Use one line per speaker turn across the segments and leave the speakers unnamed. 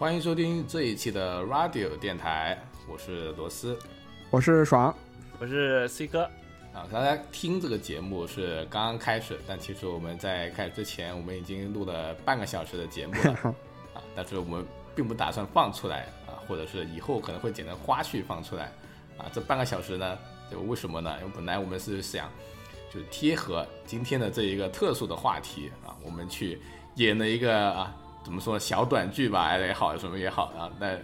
欢迎收听这一期的 Radio 电台，我是罗斯，
我是爽，
我是 C 哥。
啊，大家听这个节目是刚刚开始，但其实我们在开始之前，我们已经录了半个小时的节目了 啊，但是我们并不打算放出来啊，或者是以后可能会剪成花絮放出来啊。这半个小时呢，就为什么呢？因为本来我们是想，就是贴合今天的这一个特殊的话题啊，我们去演了一个啊。怎么说小短剧吧，也好什么也好啊，那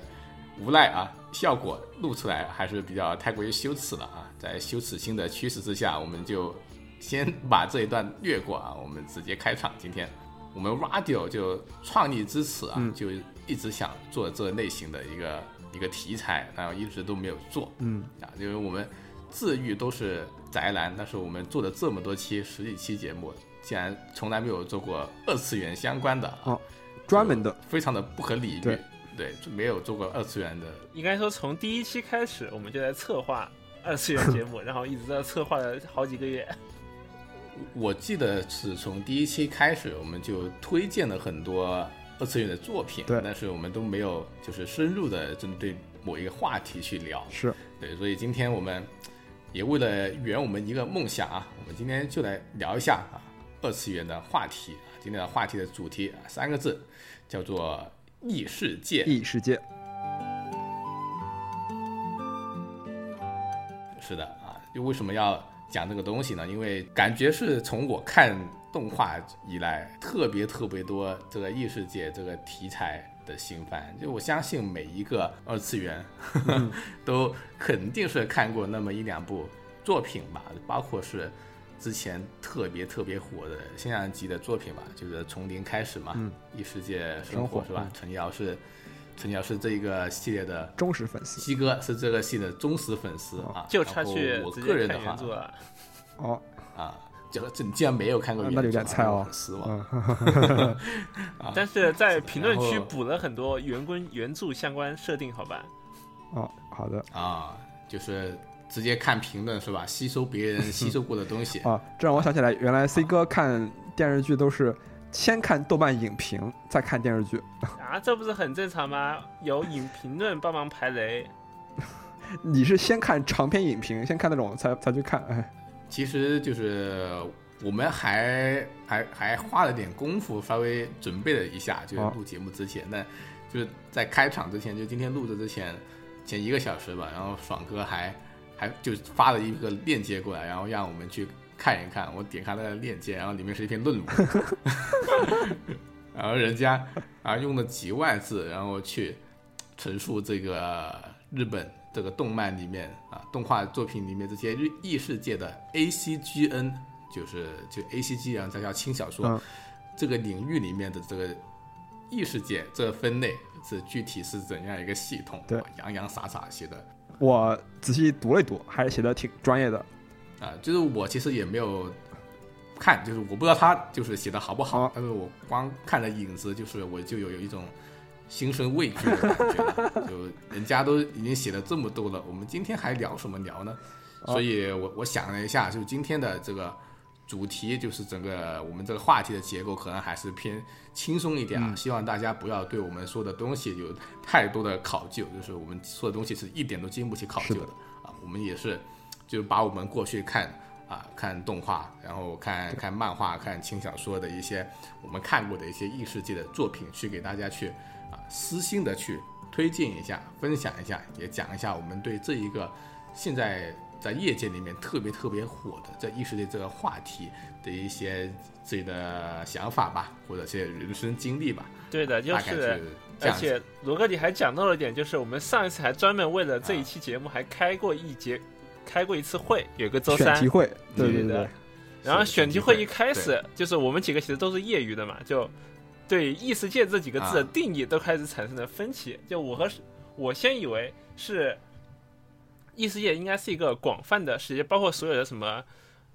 无奈啊，效果录出来还是比较太过于羞耻了啊。在羞耻心的驱使之下，我们就先把这一段略过啊，我们直接开场。今天我们 Radio 就创立之此啊，就一直想做这类型的一个一个题材，然后一直都没有做。
嗯
啊，因为我们自愈都是宅男，但是我们做了这么多期十几期节目，竟然从来没有做过二次元相关的啊。
专门的，
非常的不合理喻，
对
对，就没有做过二次元的。
应该说，从第一期开始，我们就在策划二次元节目，然后一直在策划了好几个月。
我记得是从第一期开始，我们就推荐了很多二次元的作品，
对，
但是我们都没有就是深入的针对某一个话题去聊，
是
对，所以今天我们也为了圆我们一个梦想啊，我们今天就来聊一下啊二次元的话题。今天的话题的主题啊，三个字，叫做异世界。
异世界，
是的啊，就为什么要讲这个东西呢？因为感觉是从我看动画以来，特别特别多这个异世界这个题材的新番。就我相信每一个二次元 都肯定是看过那么一两部作品吧，包括是。之前特别特别火的现象级的作品吧，就是从零开始嘛，异世界生活是吧？陈瑶是陈瑶是这一个系列的
忠实粉丝，
西哥是这个系的忠实粉丝啊。
就差
去我个人的话，
哦
啊，这这你既然没有看过，
那有点菜哦，
失望。
但是在评论区补了很多原文原著相关设定，好吧？
哦，好的
啊，就是。直接看评论是吧？吸收别人 吸收过的东西
啊，这让我想起来，原来 C 哥看电视剧都是先看豆瓣影评，再看电视剧
啊，这不是很正常吗？有影评论帮忙排雷，
你是先看长篇影评，先看那种才才去看。哎，
其实就是我们还还还花了点功夫，稍微准备了一下，就是录节目之前，那就是在开场之前，就今天录制之前前一个小时吧，然后爽哥还。还就发了一个链接过来，然后让我们去看一看。我点开那个链接，然后里面是一篇论文 然后人家啊用了几万字，然后去陈述这个日本这个动漫里面啊动画作品里面这些日异世界的 A C G N，就是就 A C G 啊，再叫轻小说这个领域里面的这个异世界这个分类是具体是怎样一个系统？
对，
洋洋洒洒写的。
我仔细读了一读，还是写的挺专业的，
啊，就是我其实也没有看，就是我不知道他就是写的好不好，但是我光看了影子，就是我就有有一种心生畏惧的感觉，就人家都已经写了这么多了，我们今天还聊什么聊呢？所以我我想了一下，就今天的这个。主题就是整个我们这个话题的结构可能还是偏轻松一点啊，希望大家不要对我们说的东西有太多的考究，就是我们说的东西是一点都经不起考究的啊。我们也是，就把我们过去看啊看动画，然后看看漫画、看轻小说的一些我们看过的一些异世界的作品，去给大家去啊私心的去推荐一下、分享一下，也讲一下我们对这一个现在。在业界里面特别特别火的在意识界这个话题的一些自己的想法吧，或者些人生经历吧。
对的，就是，而且罗哥你还讲到了一点，就是我们上一次还专门为了这一期节目还开过一节，开过一次会，有个周三
选题会，
对
对对。
然后选题会一开始，就是我们几个其实都是业余的嘛，就对异世界这几个字的定义都开始产生了分歧。就我和我先以为是。异世界应该是一个广泛的世界，包括所有的什么，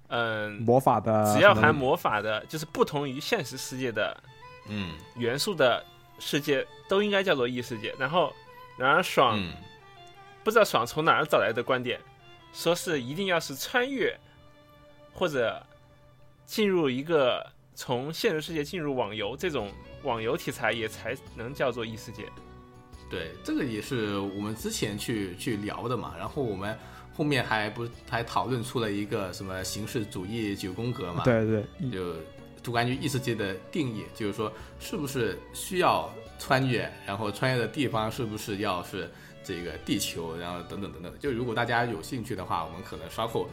嗯，
魔法的，
只要含魔法的，就是不同于现实世界的，
嗯，
元素的世界都应该叫做异世界。然后，然而爽，不知道爽从哪儿找来的观点，说是一定要是穿越或者进入一个从现实世界进入网游这种网游题材，也才能叫做异世界。
对，这个也是我们之前去去聊的嘛。然后我们后面还不还讨论出了一个什么形式主义九宫格嘛？
对对，
就就关于异世界的定义，就是说是不是需要穿越，然后穿越的地方是不是要是这个地球，然后等等等等。就如果大家有兴趣的话，我们可能稍后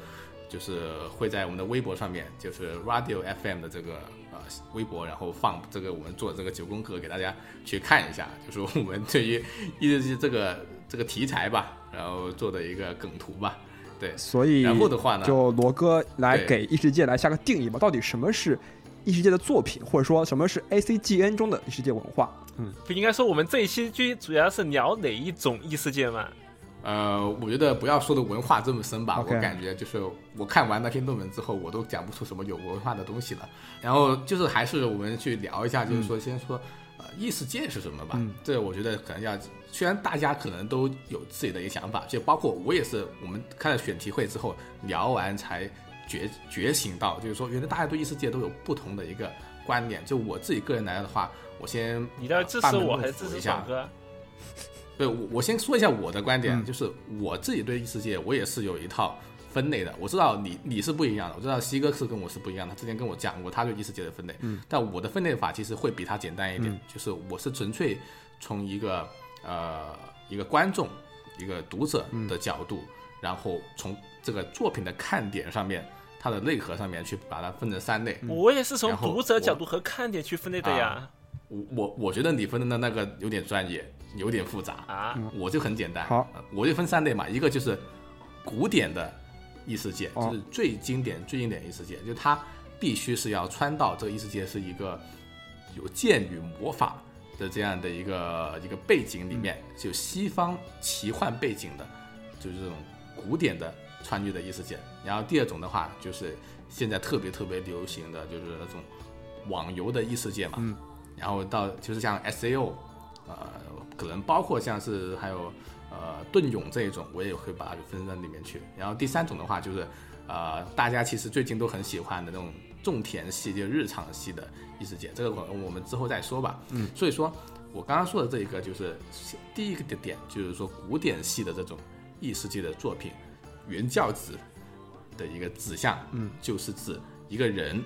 就是会在我们的微博上面，就是 Radio FM 的这个呃微博，然后放这个我们做这个九宫格给大家去看一下，就是我们对于异世界这个这个题材吧，然后做的一个梗图吧。对，
所以
然后的话呢，
就罗哥来给异世界来下个定义吧，到底什么是异世界的作品，或者说什么是 ACGN 中的异世界文化？嗯，
不应该说我们这一期就主要是聊哪一种异世界吗？
呃，我觉得不要说的文化这么深吧我感觉就是我看完那篇论文之后，我都讲不出什么有文化的东西了。然后就是还是我们去聊一下，就是说先说、呃异世界是什么吧。
嗯
这个我觉得可能要，虽然大家可能都有自己的一个想法，就包括我也是，我们开了选题会之后聊完才觉觉醒到，就是说原来大家对异世界都有不同的一个观点。就我自己个人来的话，我先
你到底支持我还是支持
一下
爽？哥？
对，我我先说一下我的观点，
嗯
就是我自己对异世界，我也是有一套分类的。我知道你你是不一样的，我知道西哥是跟我是不一样的，他之前跟我讲过他对异世界的分类，
嗯，
但我的分类法其实会比他简单一点，
嗯
就是我是纯粹从一个呃一个观众、一个读者的角度，然后从这个作品的看点上面，它的内核上面去把它分成三类。
我也是从读者角度和看点去分类的呀。
我我我觉得你分的那那个有点专业，有点复杂。
啊，
我就很简单，我就分三类嘛，一个就是古典的异世界，
哦。
就是最经典、最经典异世界，就它必须是要穿到这个异世界是一个有剑与魔法的这样的一个一个背景里面，就西方奇幻背景的，就是这种古典的穿越的异世界。然后第二种的话，就是现在特别特别流行的就是那种网游的异世界嘛，
嗯。
然后到就是像 S A O，呃，可能包括像是还有呃盾勇这一种，我也会把它分在里面去。然后第三种的话就是呃大家其实最近都很喜欢的那种种田系，就日常系的异世界，这个我我们之后再说吧。
嗯，
所以说我刚刚说的这一个就是第一个的点，就是说古典系的这种异世界的作品，原教旨的一个指向，
嗯，
就是指一个人。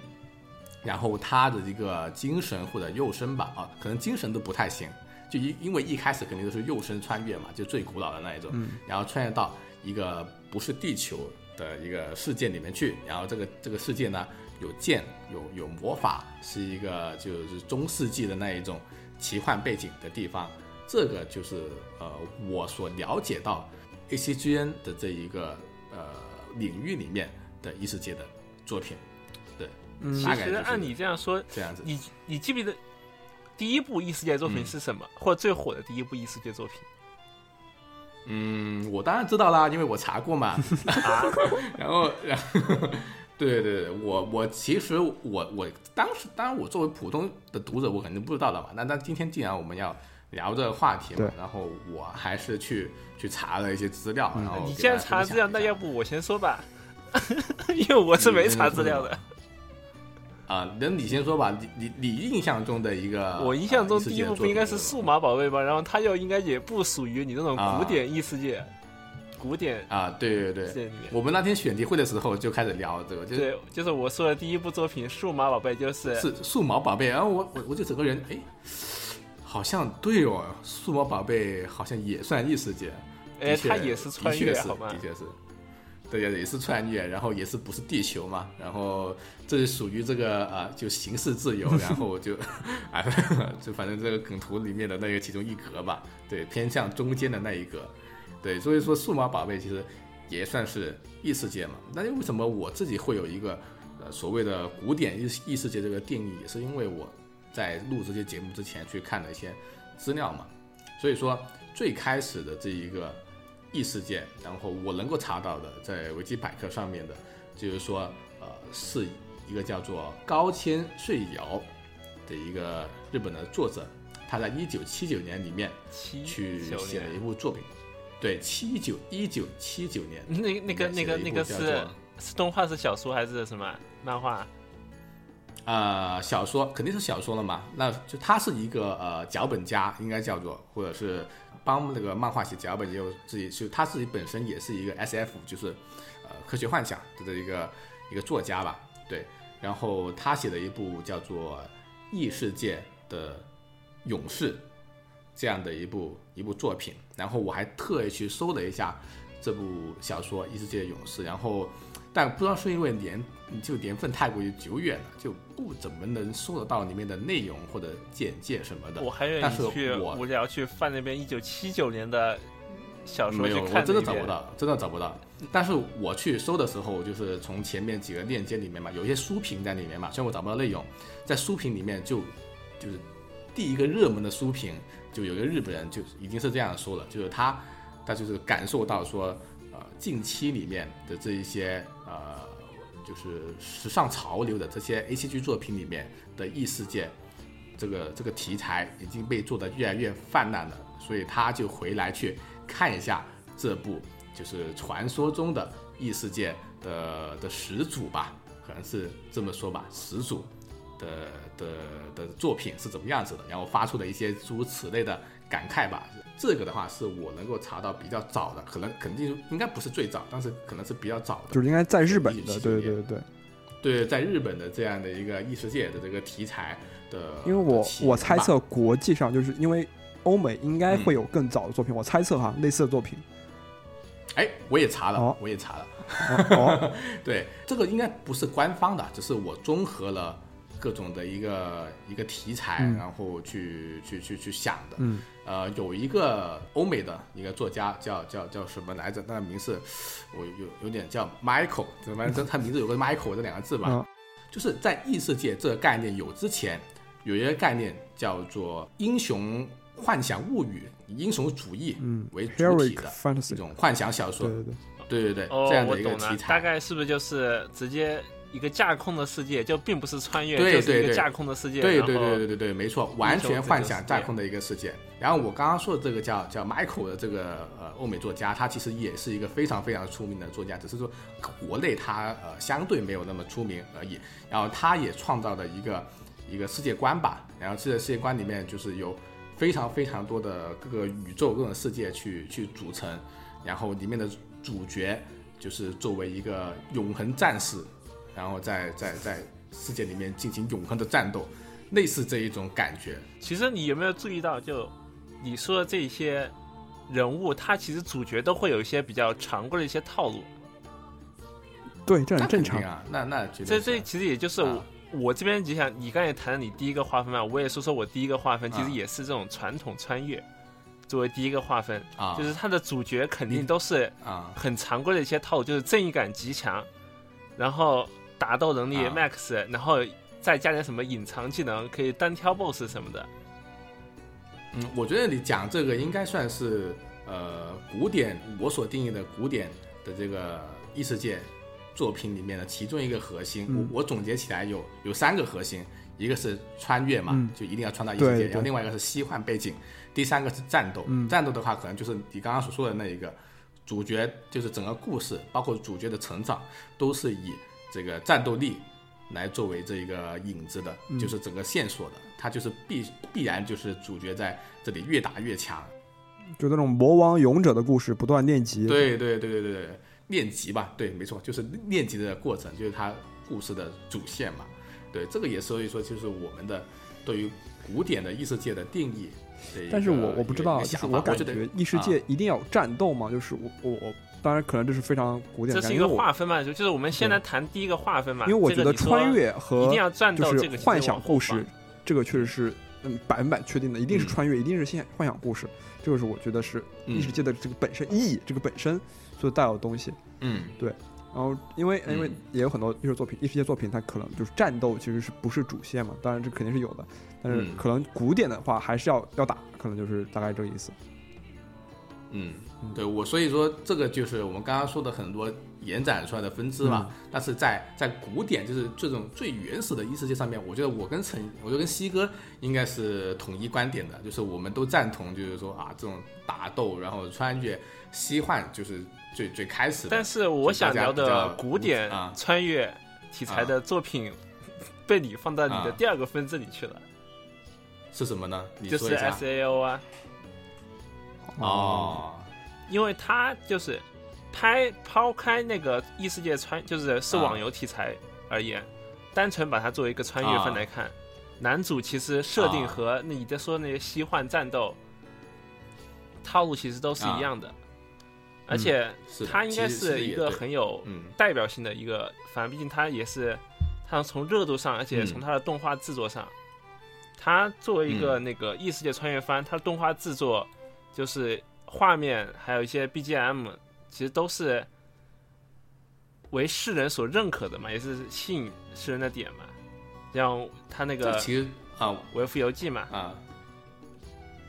然后他的一个精神或者肉身吧，啊，可能精神都不太行，就因因为一开始肯定都是肉身穿越嘛，就最古老的那一种，
嗯。
然后穿越到一个不是地球的一个世界里面去，然后这个这个世界呢有剑有有魔法，是一个就是中世纪的那一种奇幻背景的地方，这个就是呃我所了解到 ACGN 的这一个呃领域里面的异世界的作品，对，
嗯。
其
大概就是
实按你这样说，
这样子。
你你记不记得第一部异世界作品
嗯
是什么，或者最火的第一部异世界作品？
嗯，我当然知道啦，因为我查过嘛。
啊，
然后，然后，对对对，我我其实我我当时，当然我作为普通的读者，我肯定不知道的嘛。那那今天既然我们要聊这个话题嘛，然后我还是去去查了一些资料，然后
你既然
给大家
查资料，那要不我先说吧，因为我是没查资料的。
啊，那你先说吧，你你你印象中的一个，
我印象中
呃
第一部不应该是数码宝贝吗？然后它又应该也不属于你那种古典异世界，古典
啊？对对对。我们那天选题会的时候就开始聊这个，就是
对，就是我说的第一部作品《数码宝贝》，就是
是数码宝贝，然后我我我就整个人哎，好像对哦，数码宝贝好像也算异世界，
哎，
的确
它也是穿越，好吗
的？确是，对呀，也是穿越，然后也是不是地球嘛，然后这是属于这个啊、就形式自由，然后就啊 就反正这个梗图里面的那个其中一格吧，对，偏向中间的那一格，对，所以说数码宝贝其实也算是异世界嘛。那为什么我自己会有一个呃所谓的古典异异世界这个定义，也是因为我在录这些节目之前去看了一些资料嘛，所以说最开始的这一个异世界，然后我能够查到的，在维基百科上面的，就是说呃是一个叫做高千穗瑶的一个日本的作者，他在一九七九年里面去写了一部作品，对，七九一九七九年，
那那个那个那个是是动画是小说还是什么？漫画？
呃，小说肯定是小说了嘛，那就他是一个呃脚本家，应该叫做，或者是帮那个漫画写脚本，也有自己就他自己本身也是一个 S F，就是呃科学幻想的一个一个作家吧，对。然后他写的一部叫做《异世界的勇士》这样的一部一部作品，然后我还特意去搜了一下这部小说《异世界的勇士》，然后但不知道是因为年就年份太过于久远了，就不怎么能搜得到里面的内容或者简介什么的。
我还愿意去
我
无聊去翻那边一九七九年的小说
没有，
看
我真的找不到，真的找不到。但是我去搜的时候，就是从前面几个链接里面嘛，有一些书评在里面嘛，虽然我找不到内容，在书评里面就就是第一个热门的书评，就有一个日本人就已经是这样说了，就是他他就是感受到说，呃，近期里面的这一些呃，就是时尚潮流的这些 A C G 作品里面的异世界这个这个题材已经被做得越来越泛滥了，所以他就回来去看一下这部就是传说中的异世界的的始祖吧，可能是这么说吧，始祖。的的的作品是怎么样子的，然后发出的一些诸如此类的感慨吧。这个的话是我能够查到比较早的，可能肯定应该不是最早，但是可能是比较早的。
就是应该在日本的，对对对对。
对，在日本的这样的一个异世界的这个题材的，
因为我我猜测国际上就是因为欧美应该会有更早的作品，我猜测哈类似的作品。
哎，我也查了，
哦
我也查了。
哦哦，
对，这个应该不是官方的，只是我综合了各种的一个一个题材，
嗯
然后去去去去想的。
嗯，
呃，有一个欧美的一个作家叫叫叫什么来着？那个名字我有有点叫 Michael，反正他名字有个 Michael 这两个字吧。
嗯
就是在异世界这个概念有之前，有一个概念叫做英雄幻想物语，以英雄主义
嗯
为主体的这种幻想小说
对。对对，
这样，的一个
我懂了，
题材。
大概是不是就是直接一个架空的世界，就并不是穿越，
对对对
就是一个架空的世界。
对对对对对对，没错，完全幻想架空
的。
的一个世界。然后我刚刚说的这个叫叫 Michael 的这个呃欧美作家，他其实也是一个非常非常出名的作家，只是说国内他呃相对没有那么出名而已。然后他也创造了一个一个世界观吧，然后这个世界观里面就是有非常非常多的各个宇宙各种世界去去组成，然后里面的主角就是作为一个永恒战士，然后在在在世界里面进行永恒的战斗，类似这一种感觉。
其实你有没有注意到，就你说的这些人物，他其实主角都会有一些比较常规的一些套路。
对，这很正常。
啊，那那
这这其实也就是我、
啊
我这边就想，你刚才也谈了你第一个划分嘛，我也说说我第一个划分，其
啊
实也是这种传统穿越作为第一个划分，
啊，
就是它的主角肯定都是
啊
很常规的一些套路，就是正义感极强，然后打斗能力
啊
max，、然后再加点什么隐藏技能，可以单挑 BOSS 什么的。
嗯，我觉得你讲这个应该算是呃古典我所定义的古典的这个异世界作品里面的其中一个核心。
嗯
我我总结起来有有三个核心，一个是穿越嘛，
嗯
就一定要穿到异世界，
对对
然后另外一个是西幻背景，第三个是战斗。
嗯
战斗的话，可能就是你刚刚所说的那一个主角，就是整个故事，包括主角的成长，都是以这个战斗力来作为这一个引子的，
嗯
就是整个线索的，它就是必必然就是主角在这里越打越强。
就那种魔王勇者的故事，不断练级。
对对对对对对，练级吧，对，没错，就是练级的过程，就是它故事的主线嘛。对，这个也所以说就是我们的对于古典的异世界的定义。
但是我我不知道，我感
觉
异世界一定要有战斗嘛，就是我我我，当然可能这是非常古典的，
这是一个划分嘛，就就是我们先来谈第一个划分嘛。
因为我觉得穿越
一
和就是幻想故事，这个确实是嗯百分百确定的，一定是
嗯
穿越，一定是现幻想故事，这个是我觉得是异世
嗯
界的这个本身意义，这个本身所带有的东西。
嗯对
然后，因为因为
嗯
也有很多艺术作品，异世界作品它可能就是战斗其实是不是主线嘛？当然这肯定是有的，但是
嗯
可能古典的话还是要要打，可能就是大概这个意思。
嗯
嗯，
对我所以说这个就是我们刚刚说的很多延展出来的分支嘛。
嗯
但是在在古典就是这种最原始的异世界上面，我觉得我跟陈，我就跟西哥应该是统一观点的，就是我们都赞同，就是说啊这种打斗然后穿越西幻就是最最开始的。
但是我想聊的古典
啊
穿越题材的作品，被你放到你的
啊
第二个分支里去了，
是什么呢？你
就是
说一下。
S A O 啊。
哦，
因为他就是拍抛开那个异世界穿，就是是网游题材而言，单纯把它作为一个穿越番来看，男主其实设定和你在说那些西幻战斗套路其实都是一样的，而且
是的
它应该是一个很有
嗯。
代表性的一个，反正毕竟它也是，它从热度上，而且从它的动画制作上，它作为一个那个异世界穿越番，它的动画制作就是画面还有一些 BGM，其实都是为世人所认可的嘛，也是吸引世人的点嘛。像他那个
这其实啊《
维夫游记》嘛，
啊，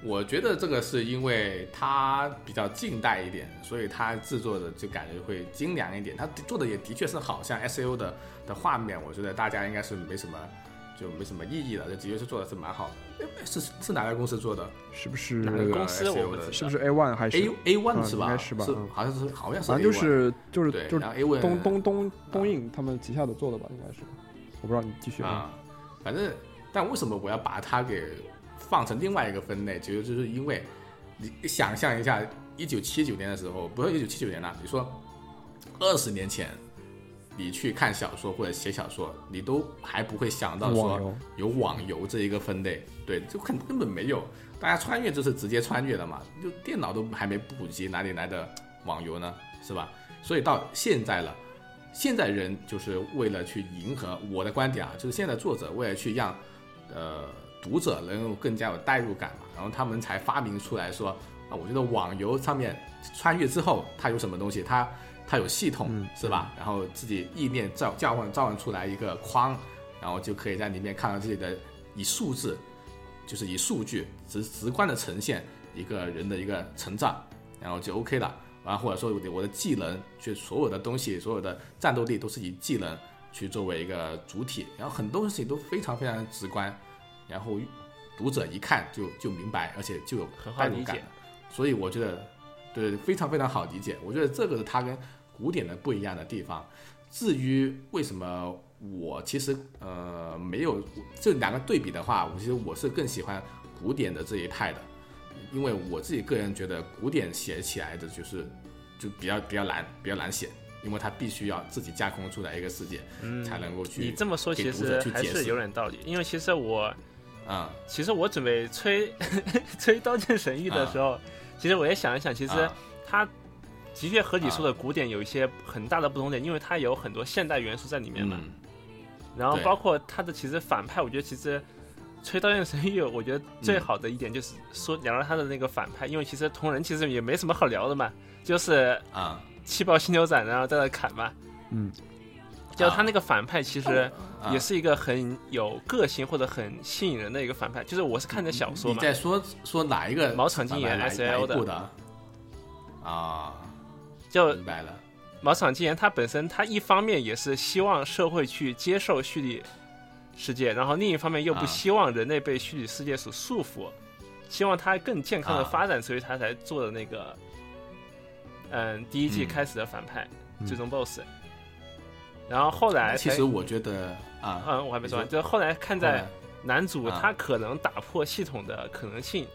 我觉得这个是因为它比较近代一点，所以它制作的就感觉会精良一点。它做的也的确是好像 S U 的的画面，我觉得大家应该是没什么就没什么意义了，这的确是做的是蛮好的。诶是是哪家公司做的？
是不是
哪个公司我不知道
是不是 A One 还是
A A One
嗯
是吧？
应该是吧是
好像是好像是 A1,
反正就是就是，就是
A One
东东东东映他们旗下的做的吧，应该是。我不知道你继续
啊，反正但为什么我要把它给放成另外一个分类？其实就是因为你你想象一下，一九七九年的时候，不是一九七九年了，你说二十年前，你去看小说或者写小说，你都还不会想到说有网游这一个分类，对，就根根本没有。大家穿越就是直接穿越的嘛，就电脑都还没普及，哪里来的网游呢？是吧？所以到现在了，现在人就是为了去迎合我的观点啊，就是现在作者为了去让呃读者能够更加有代入感嘛，然后他们才发明出来说啊，我觉得网游上面穿越之后它有什么东西，它它有系统、
嗯
是吧？然后自己意念召召唤召唤出来一个框，然后就可以在里面看到自己的以数字，就是以数据直直观的呈现一个人的一个成长，然后就 OK 了。然后或者说我的我的技能，就所有的东西，所有的战斗力都是以技能去作为一个主体，然后很多事情都非常非常直观，然后读者一看就就明白，而且就有
很好理解
代入感。所以我觉得，对，非常非常好理解。我觉得这个是它跟古典的不一样的地方。至于为什么我其实呃没有这两个对比的话，我其实我是更喜欢古典的这一派的，因为我自己个人觉得古典写起来的就是就比较比较难，比较难写，因为它必须要自己架空出来一个世界，
嗯，
才能够去
你这么说其实还是有点道理，因为其实我
啊、
其实我准备吹 吹《刀剑神域》的时候，其实我也想一想，其实
啊
它的确和你说的古典有一些很大的不同点，因为它有很多现代元素在里面嘛。
嗯。
然后包括它的其实反派，我觉得其实吹《刀剑神域》，我觉得最好的一点就是说聊聊他的那个反派，因为其实同人其实也没什么好聊的嘛，就是
啊。
气爆犀牛斩，然后在那砍嘛。
嗯，
就他那个反派其实
啊。
也是一个很有个性或者很吸引人的一个反派，就是我是看的小说嘛，
你在说说哪一个
毛场金岩
哪哪
SL 的？
啊？
就
明白了。
毛场纪言他本身他一方面也是希望社会去接受虚拟世界，然后另一方面又不
啊
希望人类被虚拟世界所束缚，希望它更健康的
啊
发展，所以他才做的那个，嗯，第一季
嗯。
开始的反派、
嗯。
最终 BOSS，然后后来
其实我觉得啊，
嗯，我还没说完，就是后来看在男主
啊
他可能打破系统的可能性，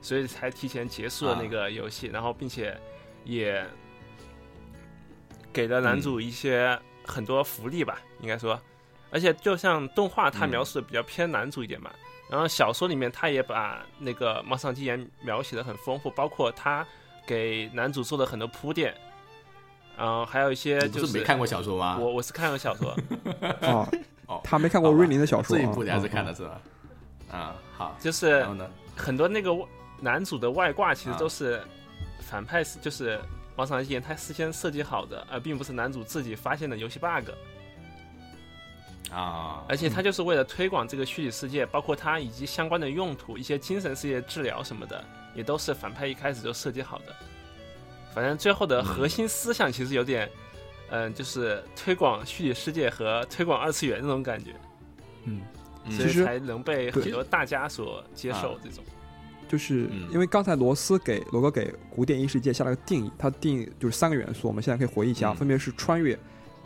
所以才提前结束了
啊
那个游戏，然后并且也给了男主一些很多福利吧，应该说，而且就像动画它
嗯
描述的比较偏男主一点嘛，然后小说里面他也把那个猫上基岩描写的很丰富，包括他给男主做的很多铺垫，嗯还有一些就
是没看过小说吗？
我我是看过小说，
哦，
哦，
他没看过瑞宁的小说。啊，
这一部你还是看的是吧？啊，好，
就是？很多那个外男主的外挂其实
啊。
都是反派是就是王场一言他事先设计好的，而并不是男主自己发现的游戏 bug。
啊，
而且他就是为了推广这个虚拟世界，包括它以及相关的用途，一些精神世界治疗什么的，也都是反派一开始就设计好的。反正最后的核心思想其实有点，嗯、就是推广虚拟世界和推广二次元那种感觉，
嗯，
嗯
所以
其实
才能被很多大家所接受
啊
这种。
就是
嗯。
因为刚才罗斯给罗哥给古典异世界下了个定义，他定义就是三个元素，我们现在可以回忆一下，
嗯。
分别是穿越、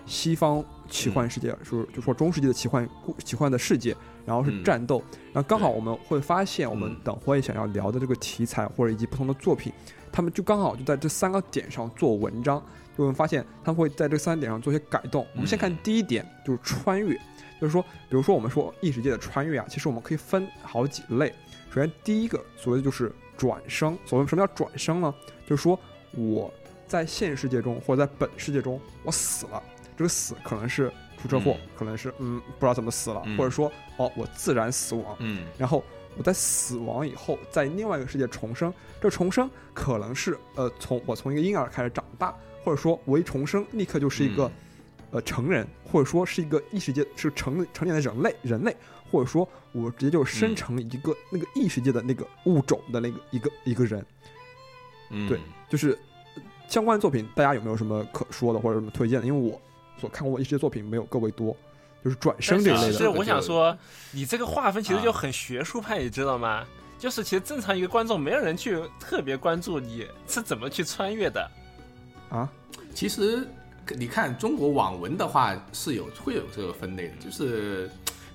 西方奇幻世界，是就说中世纪的奇幻故奇幻的世界，然后是
嗯。
战斗，然后刚好我们会发现，我们
嗯
等会想要聊的这个题材或者以及不同的作品，他们就刚好就在这三个点上做文章，就我们发现他们会在这三个点上做一些改动。我们先看第一点，就是穿越，就是说，比如说我们说异世界的穿越啊，其实我们可以分好几类。首先第一个所谓的就是转生，所谓什么叫转生呢？就是说我在现实世界中或者在本世界中我死了，这个死可能是出车祸，
嗯
可能是嗯不知道怎么死了，
嗯。
或者说哦我自然死亡，
嗯。
然后我在死亡以后，在另外一个世界重生。这重生可能是呃，从我从一个婴儿开始长大，或者说我一重生立刻就是一个、
嗯。
呃成人，或者说是一个异世界是成成年的人类人类，或者说我直接就生
嗯
成一个、那个异世界的那个物种的那个一个一个人。
嗯，
对就是呃相关的作品，大家有没有什么可说的或者什么推荐的？因为我所看过的异世界作品没有各位多，就是转生这一类的。
但是其实我想说，你这个划分其实就
啊
很学术派，你知道吗？就是其实正常一个观众，没有人去特别关注你是怎么去穿越的。
啊，
其实你看中国网文的话是有会有这个分类的，就是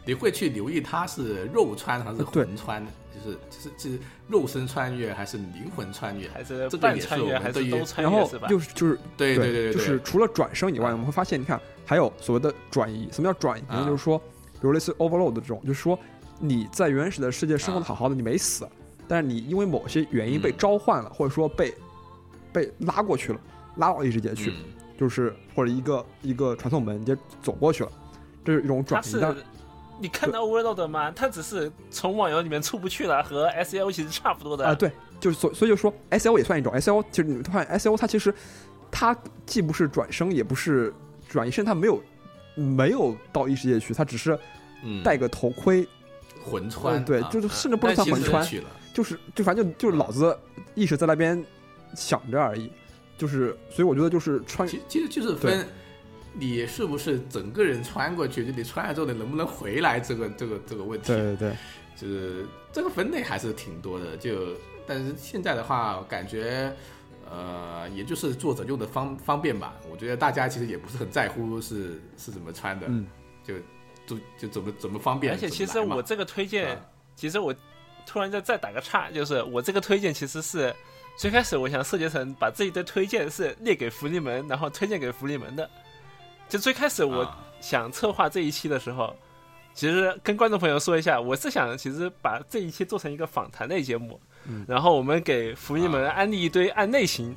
你会去留意它是肉穿还是
对
魂穿，就是就是就是肉身穿越还是灵魂穿越，
还是
这个也是
半穿越，还
我们对于
是都穿
然后
越是吧？
就是就是
对对对对，
就是除了转生以外，我们会发现，你看还有所谓的转移。什么叫转移就是说，比如类似 overload 这种，就是说你在原始的世界生活的
啊
好好的，你没死，但是你因为某些原因被
嗯
召唤了，或者说被被拉过去了，拉到异世界去，
嗯
就是或者一个一个传送门，你就走过去了，这是一种转移的。
你看到 Overload 吗？他只是从网游里面出不去了，和 S L 其实差不多的。
啊，对，就是所所以就说 S L 也算一种 S L，其实你发现 S L 它其实它既不是转生，也不是转移，甚至它没有没有到异世界去，它只是
嗯。
戴个头盔，
魂穿，
嗯对
啊
就是甚至不能算魂穿就是就反正就就是老子意识在那边想着而已，就是所以我觉得就是穿
其其实就是分你是不是整个人穿过去，就你穿了之后你能不能回来这个这个这个问题，
对对对，
就是这个分类还是挺多的，就但是现在的话，感觉呃，也就是作者用的方方便吧。我觉得大家其实也不是很在乎是 是怎么穿的，
嗯，
就就就怎么怎么方便。
而且其实我这个推荐
啊，
其实我突然再再打个岔，就是我这个推荐其实是最开始我想设计成把自己的推荐是列给福利门，然后推荐给福利门的。就最开始我
啊
想策划这一期的时候，其实跟观众朋友说一下，我是想其实把这一期做成一个访谈类节目，
嗯
然后我们给福利门
啊
安利一堆按类型。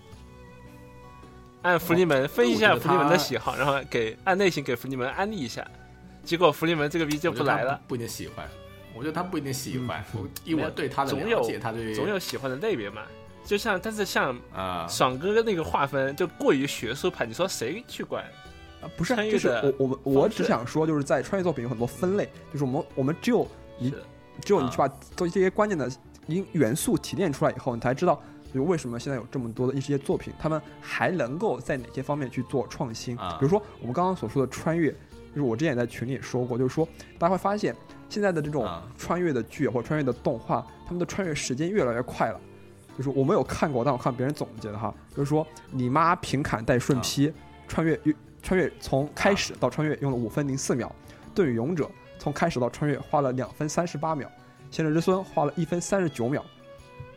按福利门分析一下福利门的喜好，然后给按类型给福利门安利一下，结果福利门这个逼就不来了。
不一定喜欢。我觉得他不一定喜欢，
嗯
我以我对他的了
总有
解，他对
总有喜欢的类别嘛。就像，但是像
啊，
爽哥那个划分就过于学术派，你说谁去管？
啊不是就是我我们我只想说，就是在穿越作品有很多分类，就是我们我们只有你只有你去把这些关键的因元素提炼出来以后，你才知道，比如为什么现在有这么多的一些作品，他们还能够在哪些方面去做创新。
啊
比如说我们刚刚所说的穿越，就是我之前也在群里也说过，就是说大家会发现现在的这种
啊
穿越的剧或者穿越的动画，他们的穿越时间越来越快了。就是我没有看过，但我看别人总结的哈，就是说你妈平砍带顺劈，穿越穿越从开始到穿越用了五分零四秒，盾与勇者从开始到穿越花了两分三十八秒，贤者之孙花了一分三十九秒，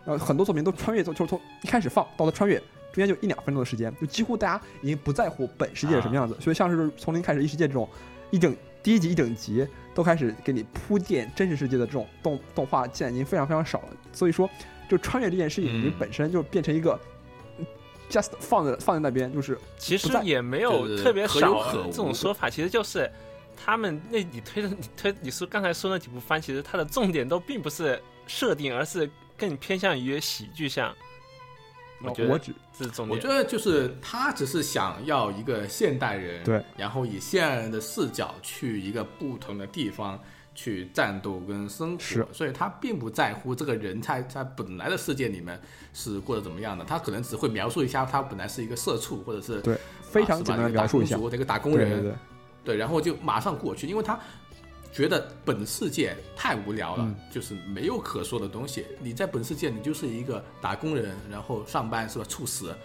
然后很多作品都穿越就就是从一开始放到了穿越，中间就一两分钟的时间，就几乎大家已经不在乎本世界是什么样子，所以像是从零开始异世界这种一整第一集一整集都开始给你铺垫真实世界的这种动动画，现在已经非常非常少了，所以说就穿越这件事情，本身就变成一个。Just 放在放在那边，就是
其实也没有特别少这种说法，其实就是他们那你推的你推你说刚才说那几部番，其实它的重点都并不是设定，而是更偏向于喜剧向。我觉得
我只
这是重点
我觉。得就是他只是想要一个现代人，
对，
然后以现代人的视角去一个不同的地方去战斗跟生活，
是。
所以他并不在乎这个人在在本来的世界里面是过得怎么样的，他可能只会描述一下他本来是一个社畜，或者是
对非常简单的描述一下，
这个打工人，
对对对，
对，然后就马上过去，因为他觉得本世界太无聊了，
嗯。
就是没有可说的东西。你在本世界，你就是一个打工人，然后上班是吧，猝死，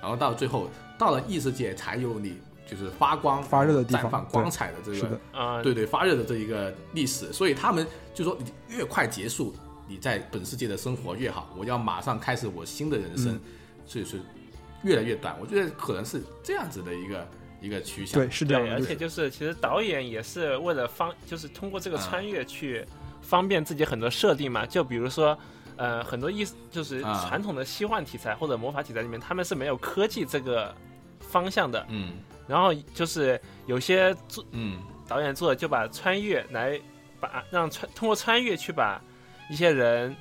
然后到最后到了异世界才有你就是发光、
发热的地方
绽放光彩的这个对对，发热的这一个历史，所以他们就说你越快结束你在本世界的生活越好，我要马上开始我新的人生，
嗯
所以是越来越短。我觉得可能是这样子的一个一个趋向。
对，是这样，的，
而且
就是
其实导演也是为了方，就是通过这个
啊
穿越去方便自己很多设定嘛。就比如说，呃，很多意思就是
啊
传统的西幻题材或者魔法题材里面，他们是没有科技这个方向的。
嗯
然后就是有些做
嗯。
导演做的就把穿越来把让穿通过穿越去把一些人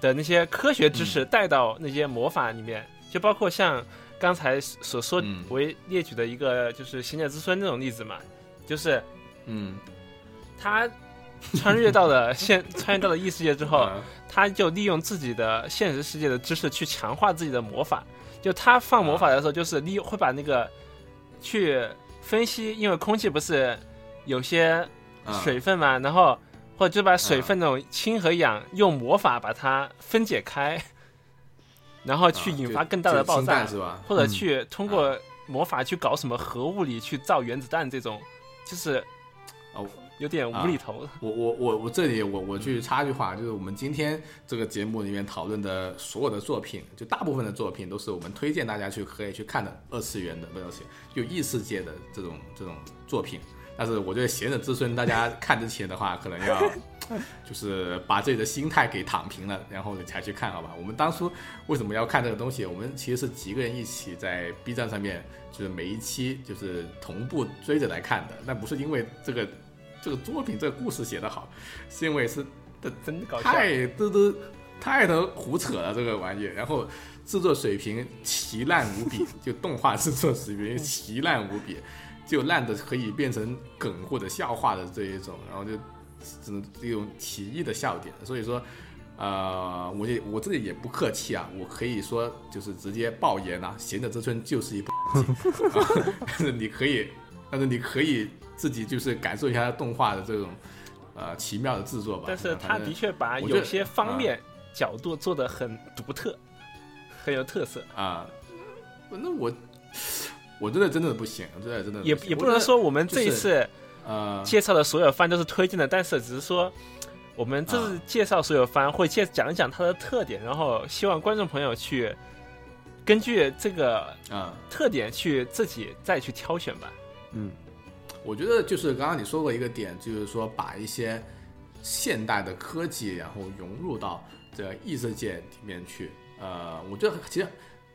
的那些科学知
嗯。
识带到那些魔法里面，就包括像刚才所说
嗯
为列举的一个就是行者之孙那种例子嘛，就是
嗯，
他穿越到了现 穿越到了异世界之后，
啊。
他就利用自己的现实世界的知识去强化自己的魔法。就他放魔法的时候，就是利用会把那个去分析，因为空气不是有些
啊
水分嘛，然后或者就把水分那种氢和氧用魔法把它分解开，然后去引发更大的爆炸
是吧？
或者
嗯
去通过魔法去搞什么核物理去造原子弹这种，就是
哦
有点无厘头。
我我我我这里我我去插句话，就是我们今天这个节目里面讨论的所有的作品，就大部分的作品都是我们推荐大家去可以去看的二次元的，不是二次元，就异世界的这种这种作品。但是我觉得《贤者之孙》，大家看之前的话，可能要 就是把自己的心态给躺平了，然后才去看，好吧？我们当初为什么要看这个东西？我们其实是几个人一起在 B 站上面，就是每一期就是同步追着来看的。那不是因为这个这个作品这个故事写得好，是因为是
真搞笑，
太都都太能胡扯了这个玩意，然后制作水平奇烂无比，就动画制作水平奇烂无比，就烂的可以变成梗或者笑话的这一种，然后就只能这种奇异的笑点，所以说。呃，我也我这里也不客气啊，我可以说就是直接爆言啊，《贤者之春》就是一部，啊但是你可以，但是你可以自己就是感受一下它动画的这种呃奇妙的制作吧。
但是他的确把有些方面角度做得很独特，很有特色。
啊，那我我真的真的不行，真的真的
也也不能说我们这一次
呃
介绍的所有番都是推荐的，但是只是说我们这次介绍所有番会介讲一讲它的特点，然后希望观众朋友去根据这个
啊，
特点去自己再去挑选吧。
嗯，
我觉得就是刚刚你说过一个点，就是说把一些现代的科技，然后融入到这个异世界里面去。呃，我觉得其实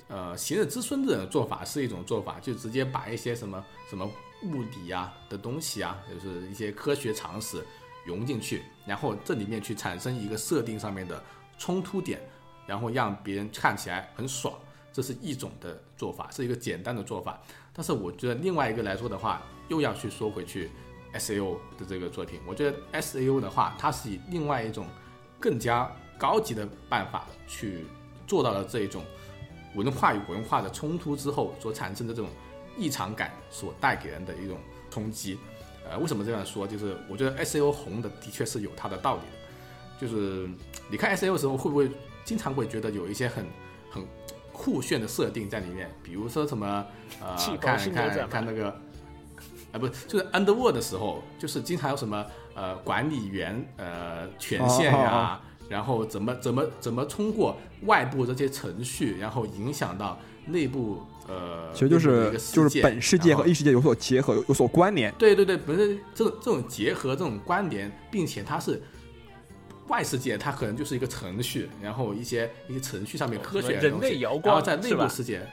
呃，《行者之孙》这种做法是一种做法，就直接把一些什么什么物理啊的东西啊，就是一些科学常识融进去，然后这里面去产生一个设定上面的冲突点，然后让别人看起来很爽，这是一种的做法，是一个简单的做法。但是我觉得另外一个来说的话，又要去说回去 S A O 的这个作品，我觉得 S A O 的话，它是以另外一种更加高级的办法去做到了这一种文化与文化的冲突之后所产生的这种异常感所带给人的一种冲击。呃，为什么这样说？就是我觉得 S A O 红的的确是有它的道理的。就是你看 S A O 的时候，会不会经常会觉得有一些很很酷炫的设定在里面？比如说什么呃看看看那个。啊，不是，就是 Underworld 的时候，就是经常有什么呃管理员呃权限呀、然后怎么怎么怎么通过外部这些程序，然后影响到内部呃，
其实就是就是本世界和异世界有所结合，有有所关联。
对对对，不是这种这种结合、这种关联，并且它是外世界，它可能就是一个程序，然后一些一些程序上面科学的
人
东西
类摇光
然后在内部世界，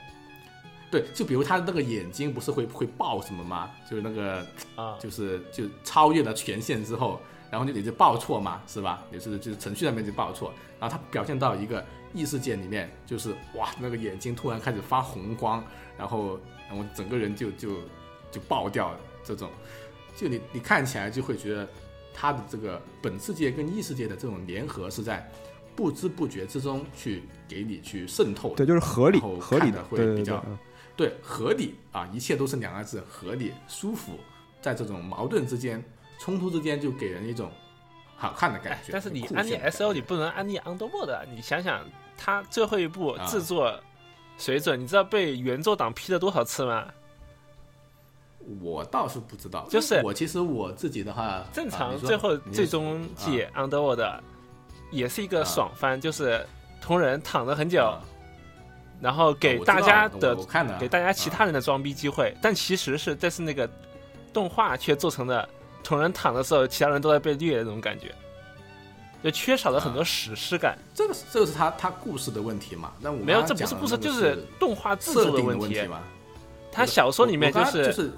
对，就比如他那个眼睛不是会会爆什么吗？就是那个
啊，
就是就超越了权限之后，然后就也就报错嘛，是吧？也是就是程序上面就报错，然后他表现到一个异世界里面，就是哇，那个眼睛突然开始发红光，然后然后整个人就就就爆掉了，这种，就你你看起来就会觉得他的这个本世界跟异世界的这种联合是在不知不觉之中去给你去渗透的，
对，就是合理合理的
会
对对对
比较
嗯
对，合理啊，一切都是两个字，合理、舒服，在这种矛盾之间、冲突之间，就给人一种好看的感觉。
哎但是你安利 S O，你不能安利 Underworld 啊！你想想，他最后一部
啊
制作水准，你知道被原作党批了多少次吗？
我倒是不知道，
就是
我其实我自己的话，
正常最后最终季 Underworld 也是一个爽番，就是同人躺了很久，
啊
然后给大家的给大家其他人的装逼机会，但其实是这是那个动画却做成了同人躺的时候，其他人都在被虐的那种感觉，就缺少了很多史诗感。
这个是这个是他他故事的问题嘛？那我
没有，这不是故事，就是动画制
设
作
的问题。嘛。
他小说里面
我刚刚
是
就是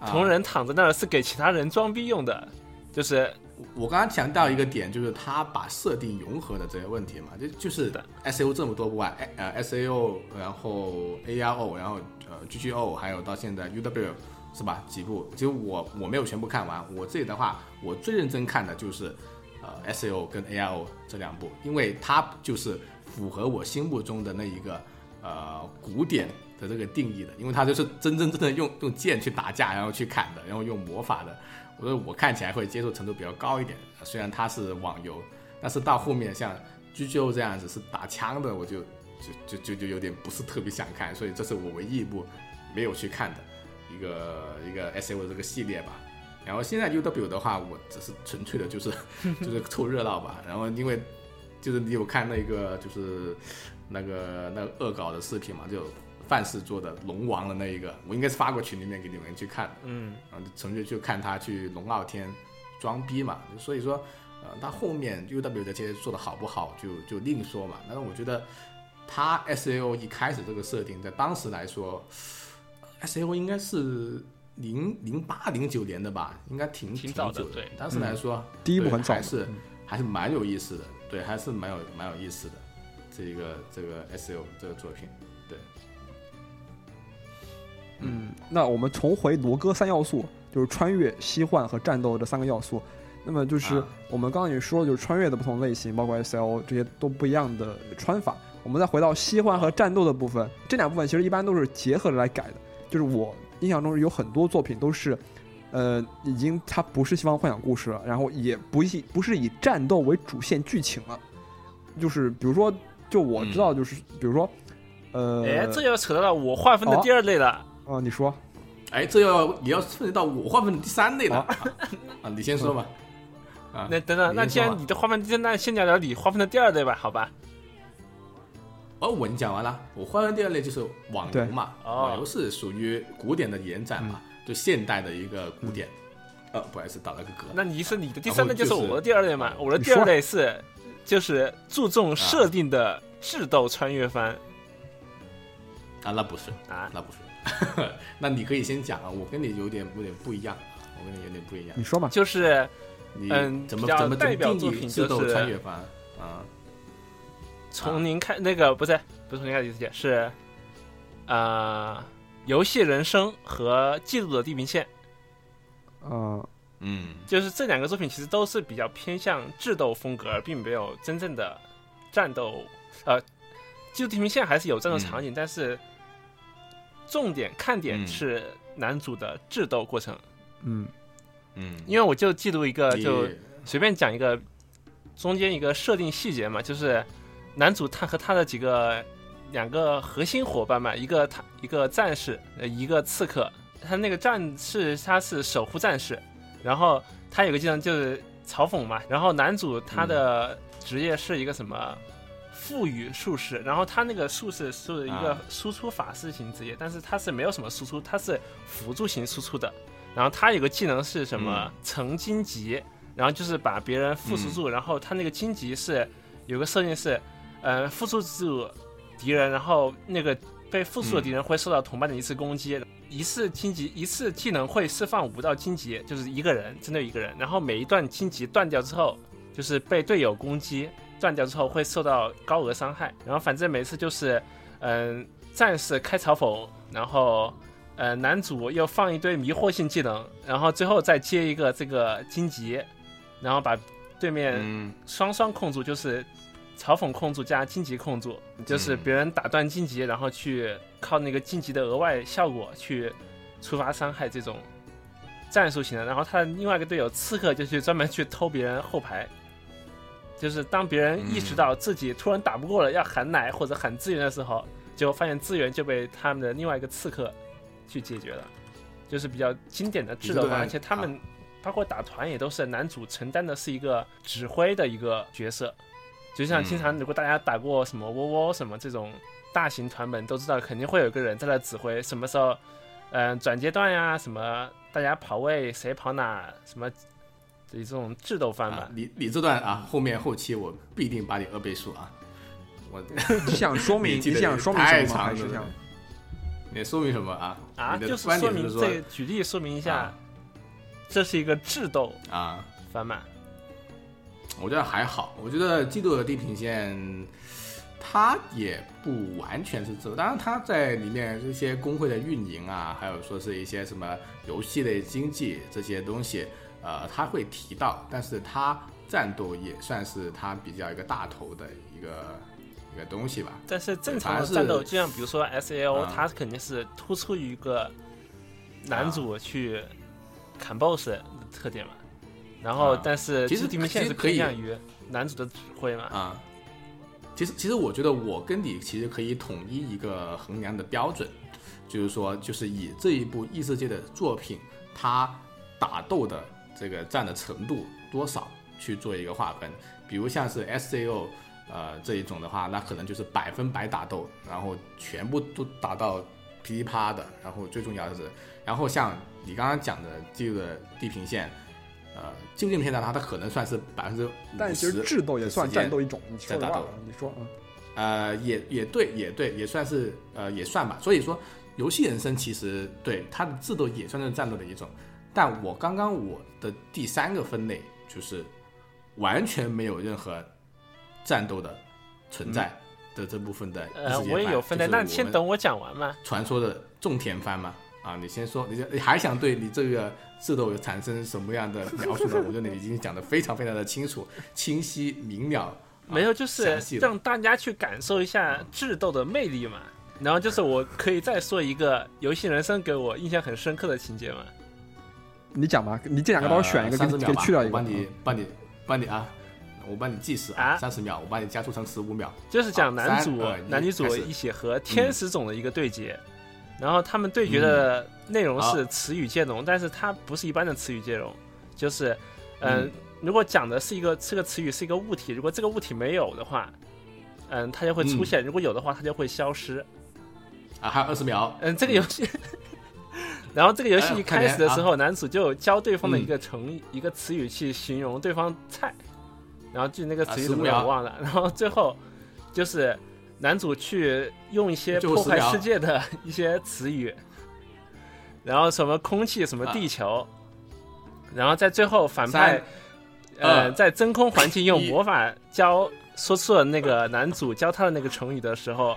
啊
同人躺在那儿是给其他人装逼用的，就是
我刚刚强调一个点，就是他把设定融合的这些问题嘛，就就是
的
S A O 这么多部啊，呃 S A O，然后 A R O，然后呃 G G O，还有到现在 U W 是吧？几部，其实我我没有全部看完，我自己的话，我最认真看的就是呃 S A O 跟 A R O 这两部，因为它就是符合我心目中的那一个呃古典的这个定义的，因为它就是真真正正用用剑去打架，然后去砍的，然后用魔法的。我说我看起来会接受程度比较高一点，虽然它是网游，但是到后面像 GGO 这样子是打枪的，我就就就就就有点不是特别想看，所以这是我唯一一部没有去看的一个一个 S O 这个系列吧。然后现在 U W 的话，我只是纯粹的就是 就是凑热闹吧。然后因为就是你有看那个就是那个那恶搞的视频嘛，就范式做的龙王的那一个，我应该是发过群里面给你们去看的。
嗯，
然后纯粹就看他去龙傲天装逼嘛，所以说，呃，他后面 U W 的这些做的好不好就就另说嘛。但是我觉得他 S A O 一开始这个设定，在当时来说，S A O 应该是零零八零九年的吧，应该挺
挺早的对
当时来说，对
第一部很早
还是还是蛮有意思的，对，还是蛮有蛮有意思的。这个这个 S A O 这个作品，对，
嗯，那我们重回罗哥三要素，就是穿越、西幻和战斗这三个要素。那么就是
啊
我们刚刚也说了，就是穿越的不同类型，包括 S L 这些都不一样的穿法。我们再回到西幻和战斗的部分，这两部分其实一般都是结合着来改的。就是我印象中有很多作品都是，呃，已经它不是西方幻想故事了，然后也不以不是以战斗为主线剧情了。就是比如说，就我知道，就是、比如说，呃，
哎，这要扯到我划分的
哦
第二类了。
啊，你说。
哎，这要也要涉及到我划分的第三类了啊啊，你先说吧。啊，
那等等，那既然你的划分第那先聊聊你划分的第二类吧，好吧？
哦，我已经讲完了。我划分第二类就是网游嘛，
哦
网游是属于古典的延展嘛，就现代的一个古典。呃，不好意思，打了个嗝。
那你是你的第三类，就是我的第二类嘛？我的第二类是就是注重设定的智斗穿越番
啊，那不是，
啊。
那不是。那你可以先讲啊，我跟你有点有点不一样，我跟你有点不一样。
你说嘛？
就是
你
嗯
怎么怎么怎么
代表
定义智
作品就是
斗穿越番啊？
从您开那个不是不是从您开始解是，呃，游戏人生和记录的地平线，
嗯，
嗯
就是这两个作品其实都是比较偏向智斗风格，而并没有真正的战斗。呃，记录地平线还是有战斗场景，但是重点看点
嗯
是男主的智斗过程。
嗯
嗯，
因为我就记录一个，就随便讲一个中间一个设定细节嘛，就是男主他和他的几个两个核心伙伴嘛，一个他一个战士，呃，一个刺客。他那个战士他是守护战士，然后他有个技能就是嘲讽嘛，然后男主他的职业是一个什么？赋予术士，然后他那个术士是一个
啊。
输出法师型职业，但是他是没有什么输出，他是辅助型输出的。然后他有个技能是什么？
嗯。
成荆棘，然后就是把别人附属住，然后他那个荆棘是有个设定是，呃，附属住敌人，然后那个被附属的敌人会受到同伴的一次攻击，一次荆棘一次技能会释放五道荆棘，就是一个人针对一个人，然后每一段荆棘断掉之后，就是被队友攻击断掉之后会受到高额伤害，然后反正每次就是，嗯、战士开嘲讽，然后。呃，男主又放一堆迷惑性技能，然后最后再接一个这个荆棘，然后把对面
嗯
双双控住，就是嘲讽控住加荆棘控住，就是别人打断荆棘，然后去靠那个荆棘的额外效果去触发伤害这种战术型的。然后他的另外一个队友刺客就去专门去偷别人后排，就是当别人意识到自己突然打不过了，要喊奶或者喊资源的时候，结果发现资源就被他们的另外一个刺客去解决了。就是比较经典的智斗番，
智斗番
而且他们包括打团也都是男主承担的是一个指挥的一个角色，就像
嗯。
经常如果大家打过什么窝窝什么这种大型团本，都知道肯定会有一个人在那指挥，什么时候，嗯、转阶段呀，什么大家跑位谁跑哪，什么这种智斗番嘛
啊，，你你这段啊，后面后期我必定把你二倍速啊，我
你想说明
你记得
你想说明
太
什么
你说明什么啊？
啊，就是说明这举例说明一下，
啊。
这是一个智斗
啊，
番嘛。
我觉得还好，我觉得《嫉妒的地平线》它也不完全是这个，当然它在里面这些工会的运营啊，还有说是一些什么游戏类经济这些东西，呃，他会提到，但是他战斗也算是他比较一个大头的一个一个东西吧。
但是正常
是
的战斗，就像比如说 S A O，、
啊
它肯定是突出于一个男主去砍 BOSS 的特点嘛。然后，
啊
但是
其实
地平线是
可以
偏向于男主的指挥嘛。
啊、其实其实我觉得我跟你其实可以统一一个衡量的标准，就是说，就是以这一部异世界的作品，它打斗的这个占的程度多少去做一个划分。比如像是 SCO，呃这一种的话，那可能就是百分百打斗，然后全部都打到噼里啪啦的，然后最重要的是，然后像你刚刚讲的这个地平线。呃，就地平线的话，它可能算是百分之五
但其实
十
智斗也算战斗一种，你说
在打斗
实话啊，你说啊，
呃，也也对，也对，也算是呃也算吧。所以说，游戏人生其实对它的智斗也算是战斗的一种。但我刚刚我的第三个分类就是完全没有任何战斗的存在的这部分的异
呃，我也有分类，那
就是我们
先等我讲完嘛。
传说的种田番嘛。啊，你先说，你这你还想对你这个智斗产生什么样的描述呢？我觉得你已经讲的非常非常的清楚、清晰、明了。啊
没有，就是让大家去感受一下智斗的魅力嘛。然后就是我可以再说一个游戏人生给我印象很深刻的情节嘛。
你讲吧，你这两个帮我选一个，给你给
三十秒吧，
你去掉一个。
我帮你
嗯
帮你帮你啊，我帮你计时
啊
三十秒，我帮你加速成十五秒。
就是讲男主、男女主一起和天使种的一个对决，然后他们对决的内容是词语接龙，但是它不是一般的词语接龙，就是，嗯、
嗯。
如果讲的是一个这个词语是一个物体，如果这个物体没有的话，嗯，它就会出现；如果有的话，它就会消失。
啊，还有二十秒。
嗯，这个游戏，然后这个游戏
哎
一开始的时候，男主就教对方的
嗯
一个成语、一个词语去形容对方菜，然后就那个词语
啊
怎么
15秒
我忘了，然后最后就是男主去用一些
最后10秒
破坏世界的一些词语，然后什么空气什么
啊。
地球，然后在最后反派呃在真空环境用魔法教说出了那个男主教他的那个成语的时候，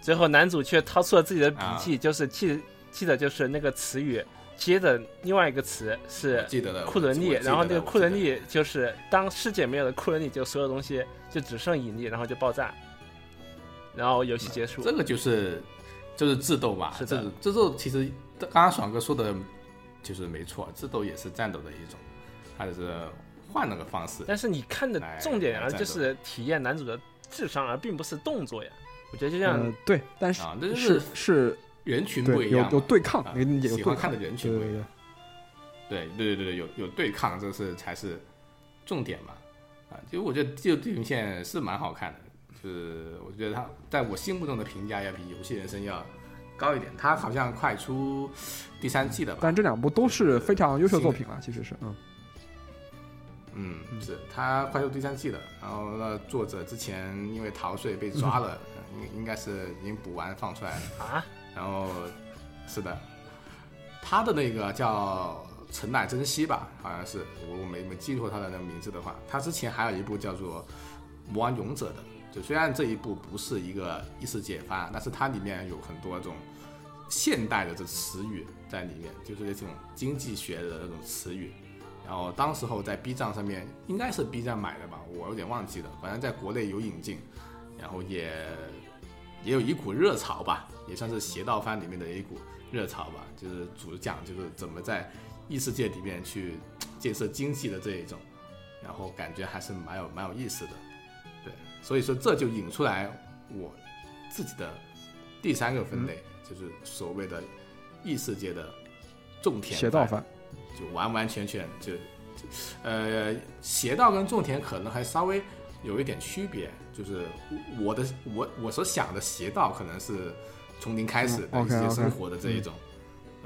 最后男主却掏出了自己的笔记，
啊
就是记记得就是那个词语，接着另外一个词是
记得的
库伦力，然后那个库伦力就是当世界没有了库伦力，就所有东西就只剩引力，然后就爆炸，然后游戏结束。
这个就是就是智斗嘛，
是的
这智斗其实刚刚爽哥说的，就是没错，智斗也是战斗的一种，它只是换了个方式。
但是你看的重点啊，就是体验男主的智商，而并不是动作呀。我觉得就像
呃，对，但是
啊是
是
人群不一样嘛，
有对抗
啊，
也有对抗
喜欢看的人群不一样。
对对对，
对有有对抗，这是才是重点嘛。啊，其实我觉得《这个地平线》是蛮好看的，就是我觉得它在我心目中的评价要比《游戏人生》要高一点。它好像快出第三季了吧？
但这两部都是非常优秀作品了，其实是嗯。
嗯，是他快出第三季了。然后那作者之前因为逃税被抓了，应应该是已经补完放出来了。
啊，
然后是的，他的那个叫陈乃珍惜吧，好像是我我没没记错他的那个名字的话，他之前还有一部叫做《魔王勇者》的，就虽然这一部不是一个异世界番，但是它里面有很多种现代的这词语在里面，就是这种经济学的那种词语。然后当时候在 B 站上面，应该是 B 站买的吧，我有点忘记了，反正在国内有引进，然后也也有一股热潮吧，也算是邪道番里面的一股热潮吧，就是主讲就是怎么在异世界里面去建设经济的这一种，然后感觉还是蛮有蛮有意思的，对，所以说这就引出来我自己的第三个分类，就是所谓的异世界的种田
邪道番，
就完完全全就，就呃，邪道跟种田可能还稍微有一点区别，就是我的我我所想的邪道可能是从零开始的
嗯
一些生活的这一种，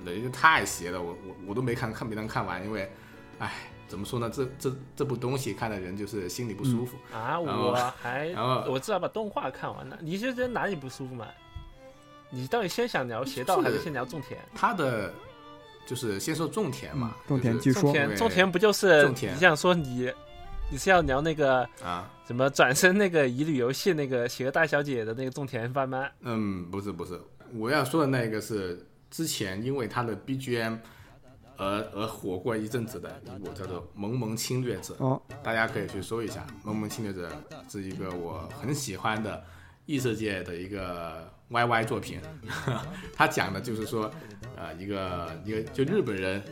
对，因为太邪了，我我我都没看看没能看完，因为，唉，怎么说呢，这这这部东西看的人就是心里不舒服，
啊，我还
然后
我至少把动画看完了。你是觉得哪里不舒服吗？你到底先想聊邪道，还是先聊种田？
他的就是先说种田嘛，
嗯种田
就是
据说
种田，种田不就是
种田
你想说你你是要聊那个
啊，
什么转身那个乙女游戏那个邪恶大小姐的那个种田番吗？
嗯，不是不是，我要说的那个是之前因为他的 BGM 而而火过一阵子的一部叫做《萌萌侵略者》，
哦，
大家可以去搜一下，《萌萌侵略者》是一个我很喜欢的异世界的一个 YY 作品，他讲的就是说，呃，一个一个就日本人，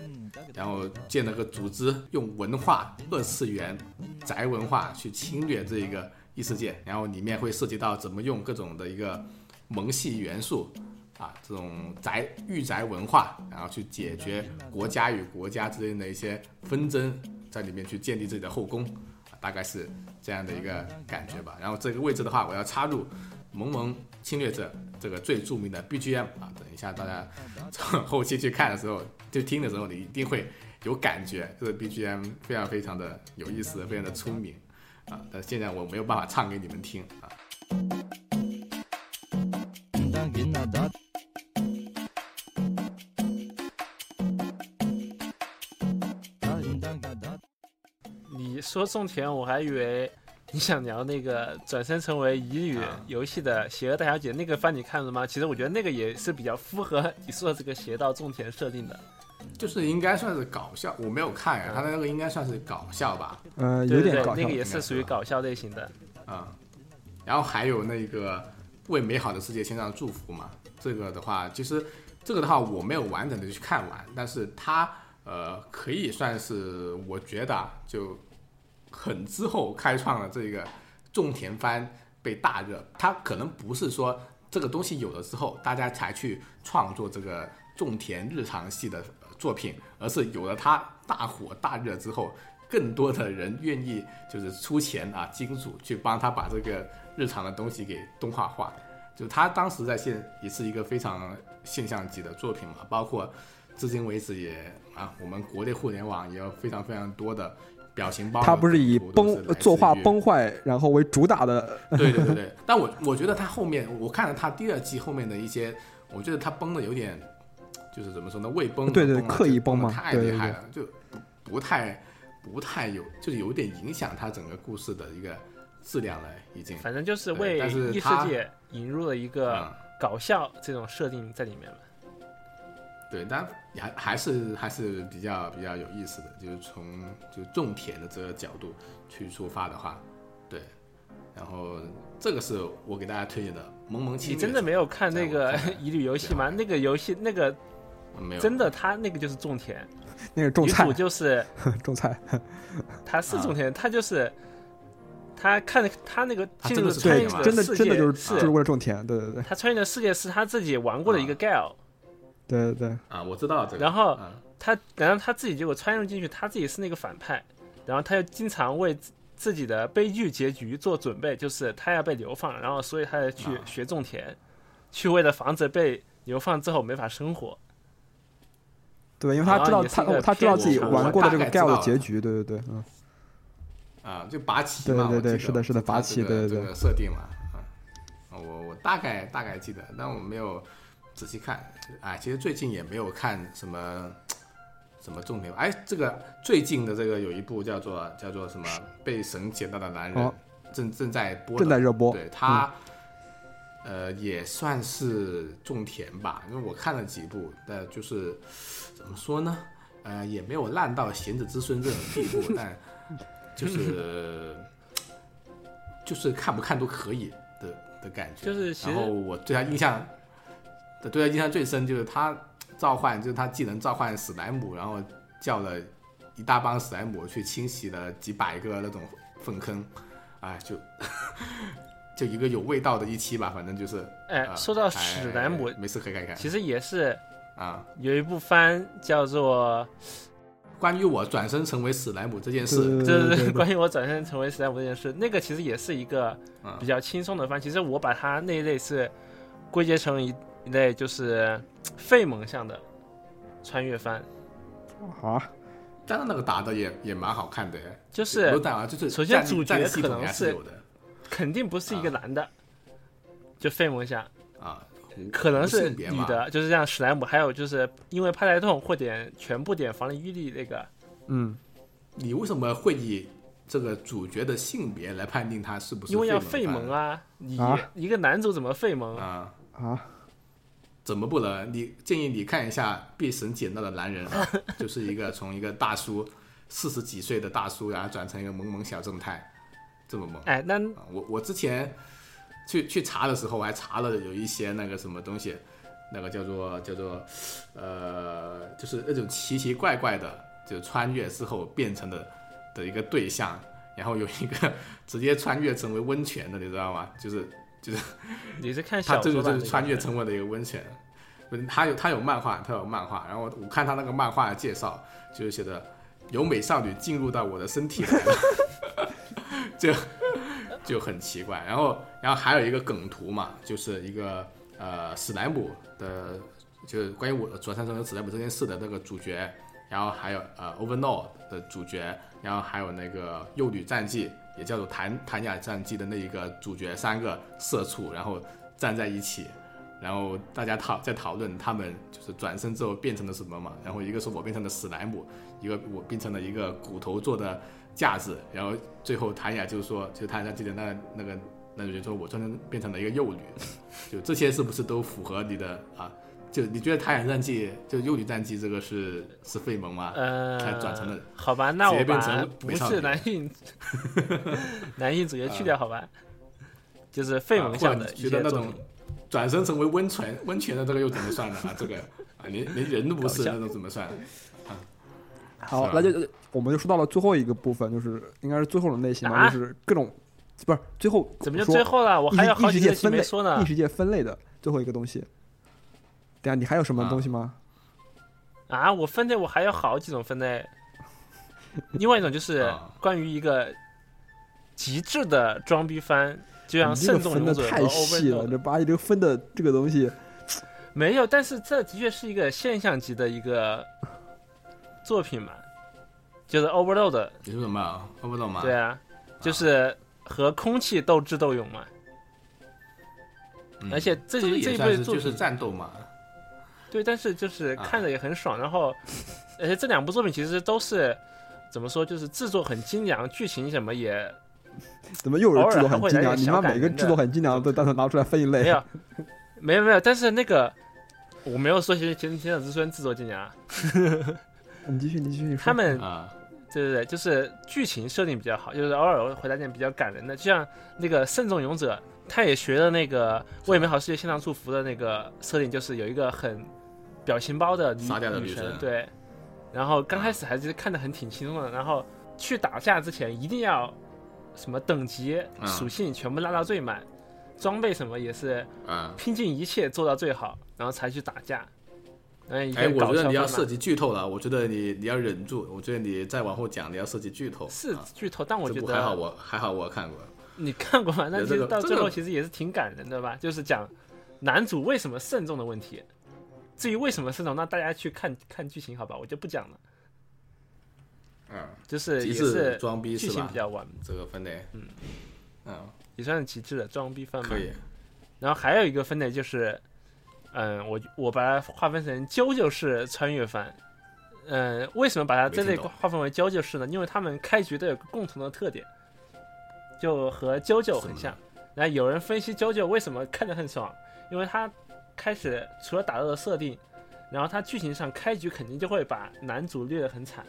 然后建了个组织，用文化二次元宅文化去侵略这一个异世界，然后里面会涉及到怎么用各种的一个萌系元素。啊，这种宅御宅文化，然后去解决国家与国家之间的一些纷争，在里面去建立自己的后宫，啊大概是这样的一个感觉吧。然后这个位置的话，我要插入《萌萌侵略者》这个最著名的 BGM 啊，等一下大家从后期去看的时候，就听的时候，你一定会有感觉，这个 BGM 非常非常的有意思，非常的出名啊。但现在我没有办法唱给你们听啊。
你说种田，我还以为你想聊那个转身成为乙女
啊
游戏的邪恶大小姐那个番，你看了吗？其实我觉得那个也是比较符合你说的这个邪道种田设定的。
就是应该算是搞笑，我没有看呀，他的那个应该算是搞笑吧，
呃，
对对对，
有点搞笑
那个，也
是
属于搞笑类型的。
啊、然后还有那个为美好的世界献上祝福嘛，这个的话，其实这个的话我没有完整的去看完，但是它呃可以算是我觉得啊就很之后开创了这个种田番被大热，它可能不是说这个东西有了之后大家才去创作这个种田日常系的作品，而是有了它大火大热之后，更多的人愿意就是出钱啊金主去帮他把这个日常的东西给动画化。就他当时在现也是一个非常现象级的作品嘛，包括至今为止也啊，我们国内互联网也有非常非常多的表情包。
他不是以崩作画
崩。
坏然后为主打的，
对对对对，但我我觉得他后面，我看了他第二季后面的一些，我觉得他崩的有点，就是怎么说呢，未崩
对对刻意
就崩
崩嘛
得太
对对对
厉害了，就不不太不太有，就是有点影响他整个故事的一个质量了，已经。
反正就是为异世界引入了一个
嗯，
搞笑这种设定在里面了。
对，但也还还是还是比较比较有意思的，就是从就种田的这个角度去出发的话，对，然后这个是我给大家推荐的《萌萌侵略者》。
你真的没有看那个
在我看来
乙女游戏吗？那个游戏那个
没有。
真的，他那个就是种田，
那个种菜
女主，就是
种菜，
他是种田，他就是他看他那个进入
他真的是
对
穿越，
真的真的就是就是为了种田，对对对。
他穿越的世界是他自己玩过的一个 gal，
对对。对，
啊，我知道这个。
然后
嗯。
他然后他自己结果穿越进去，他自己是那个反派，然后他又经常为自自己的悲剧结局做准备，就是他要被流放，然后所以他要去
啊。
学种田，去为了防止被流放之后没法生活。
对，因为他知道他他知道自己玩过的这个
我大概知
gal
道
的结局，对对对，嗯，
啊，就拔旗嘛，
对对对是的是的拔旗对。
这个设定嘛，啊，我我大概大概记得，但我没有仔细看。哎，其实最近也没有看什么 什么重点。哎，这个最近的这个有一部叫做叫做什么《被神捡到的男人》
哦
正正在播，
正在热播，
对他，呃，也算是种田吧，因为我看了几部，但就是怎么说呢，呃，也没有烂到贤子之孙这种地步，但就是就是看不看都可以的的感觉。
就是
然后我对他印象，对他印象最深就是他召唤，就是他技能召唤史莱姆，然后叫了一大帮史莱姆去清洗了几百个那种粪坑，哎，就就一个有味道的一期吧，反正就是。
哎，
啊
说到
哎
史莱姆，
没事可以看一看
其实也是
啊，
有一部番叫做
关于我转身成为史莱姆这件事，
对
就是
对 对
关于我转身成为史莱姆这件事，那个其实也是一个
嗯
比较轻松的番。其实我把它那一类是归结成一一类就是费蒙向的穿越番，
啊，
但是那个打的也也蛮好看的，不
就是
是打啊，就是
首先主角可能是肯定不是一个男的，就费蒙向，
啊，
可能是女的，就是像史莱姆，还有就是因为派太痛会点全部点防御力那个，
嗯，
你为什么会以这个主角的性别来判定他是不是
因为要
费
费蒙啊，你
啊
一个男主怎么费蒙？
啊？
啊，
怎么不能？你建议你看一下《被神捡到的男人》啊，就是一个从一个大叔四十几岁的大叔，然后转成一个萌萌小正太，这么萌。
哎，那
啊我我之前去去查的时候，我还查了有一些那个什么东西，那个叫做叫做呃，就是那种奇奇怪怪的，就穿越之后变成的的一个对象，然后有一个 直接穿越成为温泉的，你知道吗？就是
你是看
他这个就是穿越成为了一个温泉。嗯他有他有漫画，他有漫画，然后我看他那个漫画的介绍，就是写的有美少女进入到我的身体来了，就就很奇怪。然后然后还有一个梗图嘛，就是一个呃史莱姆的，就是关于我转身成为史莱姆这件事的那个主角，然后还有呃 Overlord 的主角，然后还有那个幼女战记，也叫做谭谭雅战记的那一个主角，三个社畜，然后站在一起。然后大家讨在讨论他们就是转身之后变成了什么嘛，然后一个是我变成了史莱姆，一个我变成了一个骨头做的架子，然后最后谭雅就是说，就谭雅记得那那个那就说我转身变成了一个幼女，就这些是不是都符合你的啊？就你觉得谭雅战记就幼女战记这个是是费蒙吗？
呃，
才转成了
好吧，那我把
成
不是男性 男性主角去掉，好吧，就是费蒙向的
啊觉得那种。转身成为温泉温泉的这个又怎么算呢？啊，这个啊连连人都不是，那种怎么算？
好，那就我们就说到了最后一个部分，就是应该是最后的类型嘛，
啊
就是各种不是最后
怎么就最后了？我还有好几个没说呢
异。世界分类的最后一个东西。等一下你还有什么
啊
东西吗？
啊，我分类我还有好几种分类。另外一种就是
啊
关于一个极致的装逼番，就像
你这个
圣众
分的太细了这把你这个分的这个东西，
没有，但是这的确是一个现象级的一个作品嘛，就是 Overload，
你说什么？我不懂吗？
对啊，就是和空气斗智斗勇嘛。
嗯
而且这
这
一部作品
是就是战斗嘛。
对，但是就是
啊
看着也很爽，然后而且这两部作品其实都是怎么说，就是制作很精良，剧情什么也
怎么又有
偶尔
制作
还会来
很精良？你妈
点小感人的
每个制作很精良的都单独拿出来分一类。
没有，没有没有，但是那个我没有说《天天者之孙》制作精良啊，
你继续，你继续。
他们
啊，
对对对，就是剧情设定比较好，就是偶尔会来点比较感人的，就像那个《慎重勇者》，他也学了那个为美好世界献上祝福的那个设定，就是有一个很表情包的女女
女神
对。然后刚开始还是看得很挺轻松的，然后去打架之前一定要什么等级、
嗯
属性全部拉到最满，装备什么也是
啊，
拼尽一切做到最好，然后才去打架。
哎，
个
我觉得你要涉及剧透了，我觉得你你要忍住，我觉得你再往后讲你要涉及剧透。
是
啊
剧透，但我觉
得还好
得
我还好我看过。
你看过吗？那
有
其实到最后其实也是挺感人的吧，就是讲男主为什么慎重的问题。至于为什么慎重，那大家去看看剧情好吧，我就不讲了。
嗯，
就是也是
装逼是吧
剧情比？较完，
这个分类，
嗯
嗯，
也算是极致的装逼番吧
可。以。
然后还有一个分类就是，嗯，我我把它划分成啾啾式穿越番。嗯，为什么把它这类划分为啾啾式呢？因为他们开局都有个共同的特点，就和啾啾很像。然后有人分析啾啾为什么看着很爽，因为它开始除了打斗的设定，然后它剧情上开局肯定就会把男主虐得很惨。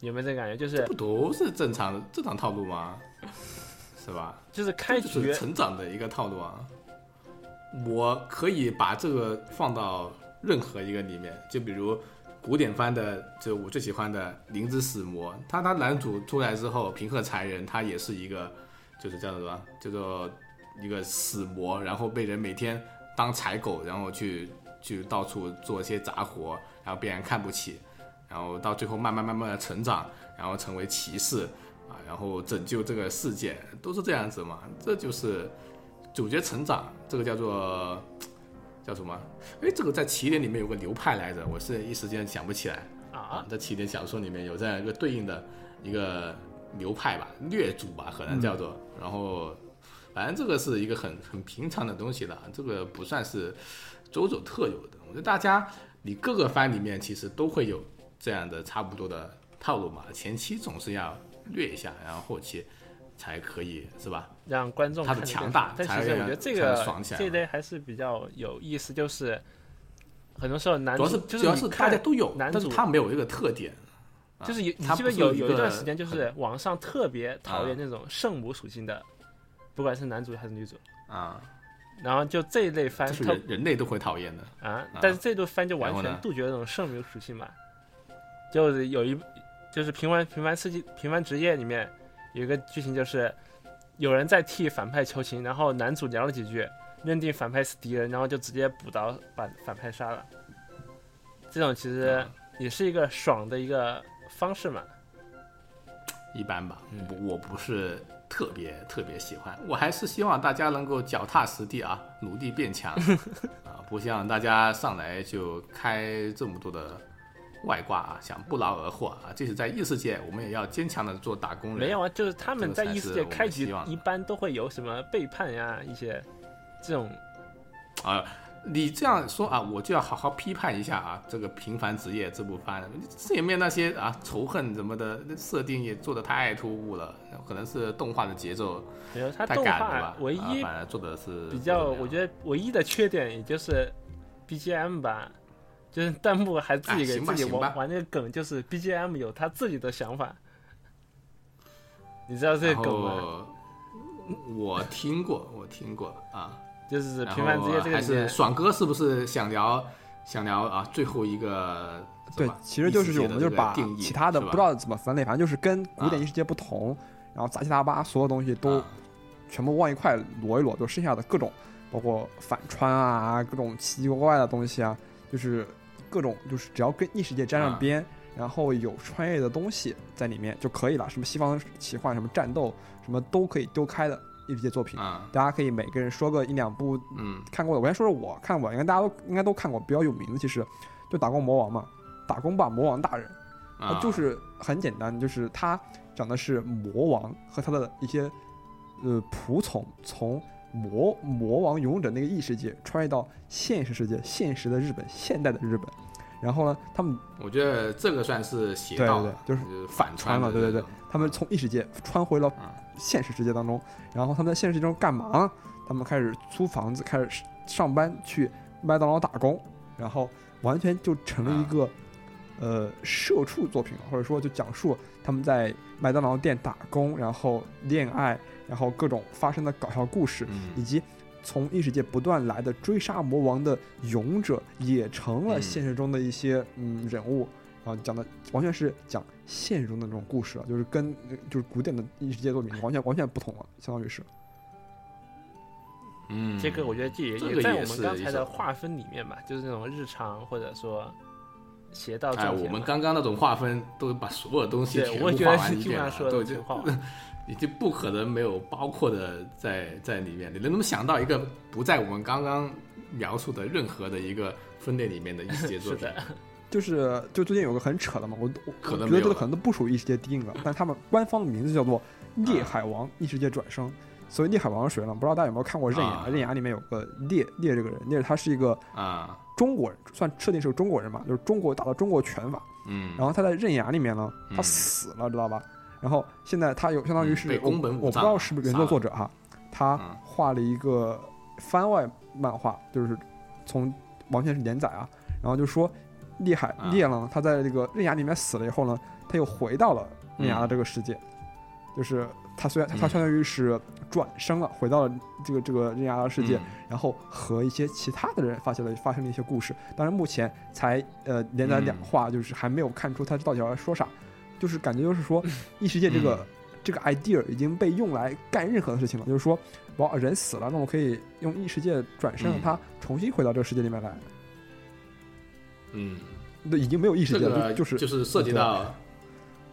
有没有这个感觉？就是
不都是正常正常套路吗？是吧？
就是开
这就
局
是成长的一个套路啊。我可以把这个放到任何一个里面，就比如古典番的，就我最喜欢的《灵之使魔》，他他男主出来之后，平贺才人他也是一个，就是叫做什么，叫做一个死魔，然后被人每天当柴狗，然后去去到处做一些杂活，然后被人看不起，然后到最后慢慢慢慢的成长，然后成为骑士啊，然后拯救这个世界，都是这样子嘛。这就是主角成长，这个叫做叫什么？哎，这个在起点里面有个流派来着，我是一时间想不起来啊
啊，。
在起点小说里面有这样一个对应的一个流派吧，略主吧，可能叫做，然后。反正这个是一个很很平常的东西了，这个不算是周周特有的。我觉得大家你各个番里面其实都会有这样的差不多的套路嘛，前期总是要略一下，然后后期才可以是吧？
让观众
他的强大
但
才
其实我觉得这个
爽起来
这一类还是比较有意思，就是很多时候男
主要是
主
要是大家都有，
男主
但是他没有一个特点，啊
就是有你
它
记得有有一段时间，就是网上特别讨厌
啊
那种圣母属性的，不管是男主还是女主，
啊，
然后就这一类番
这是人人类都会讨厌的。
啊，但是这类番就完全杜绝这种圣母属性嘛，就是有一就是平凡平凡世纪平凡职业里面有一个剧情就是有人在替反派求情，然后男主聊了几句，认定反派是敌人，然后就直接补刀把反派杀了。这种其实
啊
也是一个爽的一个方式嘛。
一般吧，我，我不是特别特别喜欢，我还是希望大家能够脚踏实地啊，努力变强 啊，不像大家上来就开这么多的外挂啊，想不劳而获啊。即使在异世界，我们也要坚强的做打工人。
没有啊，就是他们在异世界开局一般都会有什么背叛呀，一些这种
啊，你这样说啊，我就要好好批判一下啊，这个平凡职业这部番，这里面那些啊仇恨什么的设定也做的太突兀了，可能是动画的节奏
没有，它
太
动
赶了吧，
画唯一
啊反而做的是
比较，我觉得唯一的缺点也就是 BGM 吧，就是弹幕还自己
哎
给自己玩玩那个梗，就是 BGM 有他自己的想法。你知道这个梗？吗？
我听过，我听过啊。
就是平凡职业
后还是
这个里面，
爽哥是不是想聊想聊啊最后一个？
对，其实就是我们就
是把
其他的不知道怎么分类，反正就是跟古典
啊
异世界不同，然后杂七杂八所有东西都
啊
全部往一块摞一摞，就剩下的各种，包括反穿啊，各种奇奇怪怪的东西啊，就是各种就是只要跟异世界沾上
啊
边，然后有穿越的东西在里面就可以了。什么西方奇幻，什么战斗，什么都可以丢开的异世界作品。
啊
大家可以每个人说个一两部
嗯
看过的。我先说说我看过，应该大家都应该都看过，比较有名的其实就打工魔王嘛，打工吧魔王大人。
啊
就是很简单，就是他讲的是魔王和他的一些呃仆从从魔魔王勇者那个异世界穿越到现实世界，现实的日本，现代的日本。然后呢，他们
我觉得这个算是邪
对
道了，
对对，就是
是
反穿了，对对对，他们从异世界穿回了
嗯
现实世界当中，然后他们在现实中干嘛呢？他们开始租房子，开始上班，去麦当劳打工，然后完全就成了一个、呃社畜作品，或者说就讲述他们在麦当劳店打工，然后恋爱，然后各种发生的搞笑故事，以
嗯
及从异世界不断来的追杀魔王的勇者，也成了
嗯
现实中的一些嗯人物。啊，讲的完全是讲现实中的那种故事了，就是跟呃就是古典的异世界作品完全完全不同了，相当于是。
嗯，
这个我觉得这也
这个
也在我们刚才的划分里面吧，就是那种日常或者说邪道
哎。我们刚刚那种划分都把所有东西
对，
全部划
我觉得是
完一遍 了，都已经。已经不可能没有包括的在在里面。你能不能想到一个不在我们刚刚描述的任何的一个分类里面的一些作品？
就是就最近有个很扯的嘛，我我觉得这个可能都不属于异世界第一个，但他们官方的名字叫做《猎海王异世界转生》。所以猎海王是谁呢？不知道大家有没有看过《刃牙》
啊
刃牙》里面有个猎猎这个人，猎他是一个
啊，
中国人，算设定是个中国人嘛，就是中国打到中国拳法。
嗯，
然后他在刃牙里面呢，他
嗯
死了，知道吧？然后现在他有相当于是
宫本武
我不知道是不是原作作者哈，他
嗯
画了一个番外漫画，就是从完全是连载啊，然后就说厉害
啊。
烈呢，他在这个刃牙里面死了以后呢，他又回到了刃牙的
嗯
这个世界，就是他虽然他
嗯。
相当于是转生了，回到了这个这个刃牙的世界，
嗯。
然后和一些其他的人发生了发生了一些故事。当然，目前才呃连载两
嗯
话，就是还没有看出他到底要说啥，就是感觉就是说异世界这个、
嗯。
这个 idea 已经被用来干任何的事情了。就是说，我人死了，那我可以用异世界转生让
嗯。
他重新回到这个世界里面来。
嗯，
那已经没有异世界了，
这个
就是
就是涉及到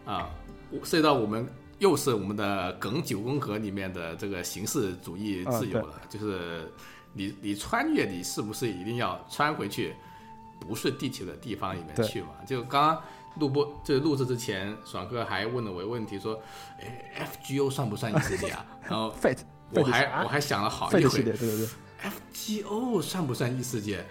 啊，涉及到我们又是我们的梗九宫格里面的这个形式主义自由了，就是你你穿越，你是不是一定要穿回去不是地球的地方里面去嘛？就刚刚录播这录制之前，爽哥还问了我一个问题，说，哎，FGO 算不算异世界啊？然后我还我还想了好一会，
对对对
，，FGO 算不算异世界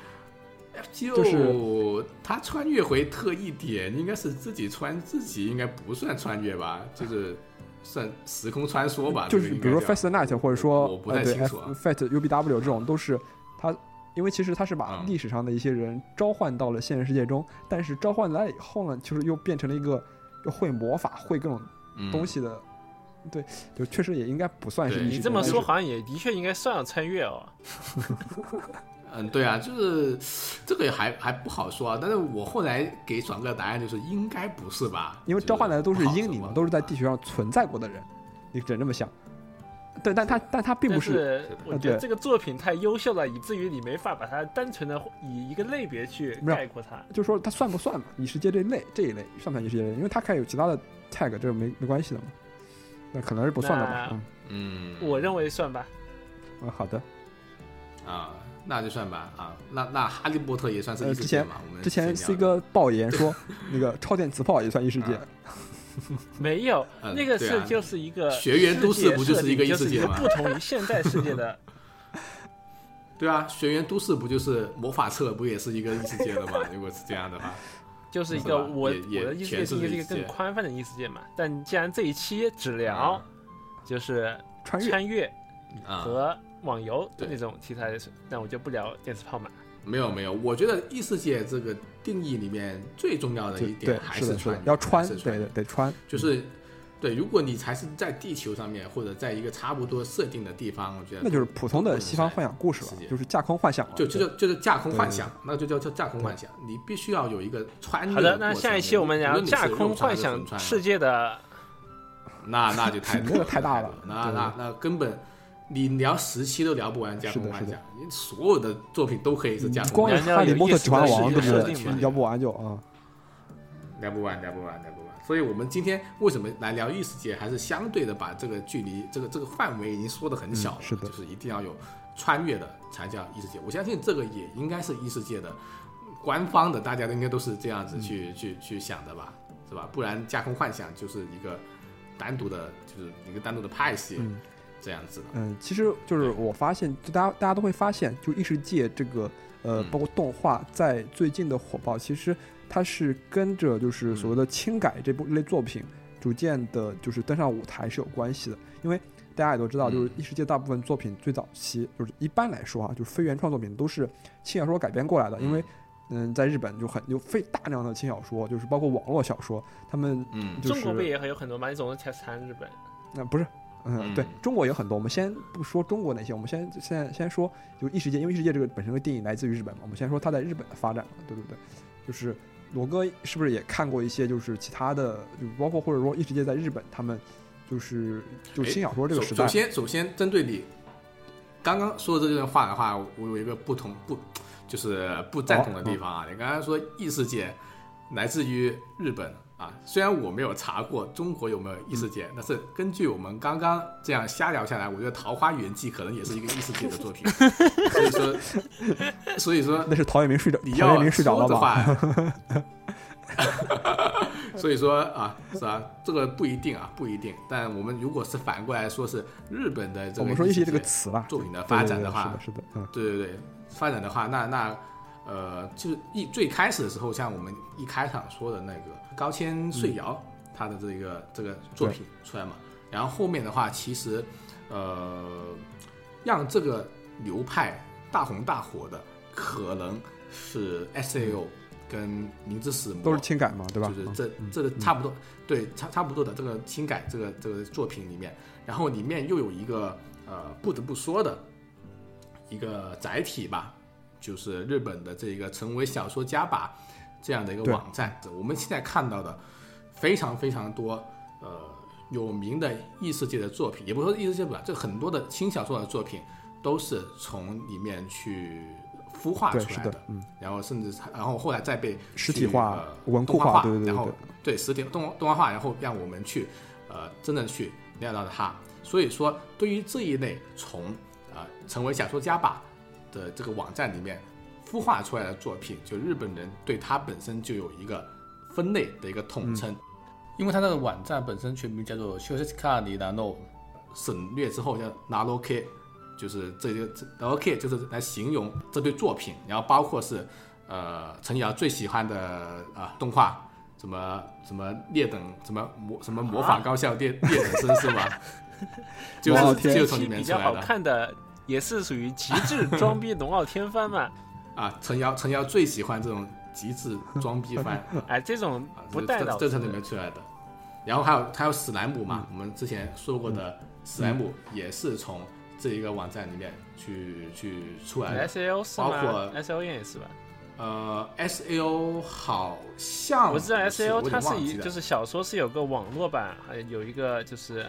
？FGO
就是
他穿越回特异点，应该是自己穿自己，应该不算穿越吧？就是算时空穿梭吧？
就是比如说 Fast Night 或者说
我不太清楚啊
F- Fate UBW 这种都是他，因为其实他是把
嗯
历史上的一些人召唤到了现实世界中，但是召唤来以后呢，就是又变成了一个又会魔法、会各种
嗯
东西的，对，就确实也应该不算是。
你这么说好像也的确应该算上穿越哦。
嗯，对啊，就是这个还还不好说啊。但是我后来给爽哥的答案就是应该不是吧？
因为召唤来的都是英灵嘛，都是在地球上存在过的人，你只能这么想。对，但他但他并不是
是我觉得这个作品太优秀了，以至于你没法把它单纯的以一个类别去概括它。
就是说它算不算嘛？异世界这一类这一类算不算异世界类？因为它还有其他的 tag，这个没没关系的嘛。那可能是不算的吧。嗯
嗯，
我认为算吧。
嗯，好的。
啊，那就算吧啊。那那哈利波特也算是异世界嘛？我们
之前
先
C
聊
哥爆言说，那个超电磁炮也算异世界。
啊
没有，
嗯
那个是就是一个
学员都市不就是一个异世界吗
不同于现代世界的。
对啊，学员都市不就是魔法册不也是一个异世界的吗？如果是这样的话，
就是一个我我的异世界
是
一个更宽泛的异世界嘛。但既然这一期只聊
啊
就是
穿越
穿越
啊，
和网游的那种题材的，那我就不聊电磁炮嘛。
没有没有，我觉得异世界这个定义里面最重要的一点，还
是
穿
要穿，
还是
对对得穿。
就是对，如果你才是在地球上面或者在一个差不多设定的地方，我觉得
那就是普通的西方幻想故事了，就是架空幻想了。
就就就就是架空幻想，那就叫叫架空幻想，你必须要有一个穿越
好的，那下一期我们聊
无论你是
架空幻想世界的
那那就太
那个太大了
那那那根本你聊十期都聊不完架空幻想，你所有的作品都可以是架空
光
幻想，
是哈利波特、指环王，对不对
设定嘛？
聊不完就啊。
聊不完，聊不完，聊不完。所以我们今天为什么来聊异世界，还是相对的把这个距离、这个这个范围已经缩得很小了、
嗯是的
就是一定要有穿越的才叫异世界。我相信这个也应该是异世界的官方的，大家应该都是这样子去、去去想的吧，是吧？不然架空幻想就是一个单独的，就是一个单独的派系、
嗯
这样子的。
嗯，其实就是我发现，就大家大家都会发现，就异世界这个呃，
嗯
包括动画在最近的火爆，其实它是跟着就是所谓的轻改这部类作品逐渐的，就是登上舞台是有关系的。因为大家也都知道，就是
嗯
异世界大部分作品最早期就是一般来说啊，就是非原创作品都是轻小说改编过来的，因为嗯，在日本就很有非大量的轻小说，就是包括网络小说，他们
嗯
中国不也有很多吗？你总是才谈日本。
那、不是，嗯，
嗯
对中国有很多，我们先不说中国那些，我们先现在先说就异世界，因为异世界这个本身的定义来自于日本嘛，我们先说它在日本的发展嘛，对不对？就是罗哥是不是也看过一些就是其他的，就包括或者说异世界在日本他们就是就轻小说这个时代
首首，先，首先针对你刚刚说的这段话的话，我有一个不同不就是不赞同的地方啊。你刚刚说异世界来自于日本啊，虽然我没有查过中国有没有异世界，但是根据我们刚刚这样瞎聊下来，我觉得《桃花源记》可能也是一个异世界的作品。所以说，所以说
那是陶渊明睡着，陶渊明睡着了吧？
话，所以说啊，是吧？这个不一定啊，不一定。但我们如果是反过来说，是日本的这个
我们说一些这个词吧，
作品的发展的话，
是的，是的，嗯，
对对对，发展的话，那那呃，就是一最开始的时候，像我们一开场说的那个高千穗瑶，他的这个这个作品出来嘛，然后后面的话，其实呃，让这个流派大红大火的，可能是 S A O 跟明之死魔
都是轻改嘛，对吧？嗯
就是这这个差不多，对差差不多的这个轻改这个这个作品里面，然后里面又有一个呃不得不说的一个载体吧，就是日本的这个成为小说家吧这样的一个网站，我们现在看到的非常非常多呃有名的异世界的作品，也不是说异世界吧，这很多的轻小说的作品都是从里面去孵化，出来
是的，嗯，
然后甚至然后后来再被
实体化
呃、
文库
动画
对对对
然后
对，
实体动动画化，然后让我们去呃真正去了解到它。所以说，对于这一类从啊、呃成为小说家吧的这个网站里面孵化出来的作品，就日本人对它本身就有一个分类的一个统称，因为它这个网站本身全名叫做 s h o s h i k a n i Nano，省略之后叫 Nano K，就是这个 Nano K 就是来形容这对作品，然后包括是呃陈瑶最喜欢的啊、动画。什么什么劣等什么魔什么魔法高校劣劣等生是吗？就是就是从里
比较好
面出来的
看的，也是属于极致装逼龙傲天番嘛。
啊！陈瑶陈瑶最喜欢这种极致装逼番，
哎，这种
啊，
不带脑子
这这从里面，出来的。然后还有还有史莱姆嘛，我们之前说过的史莱姆也是从这一个网站里面去去出来的。
SLO 是吧
包括
？S A O 也是吧？
呃，S A O 好像
我知道 S A O 它是一就是小说是有个网络版，还有一个就是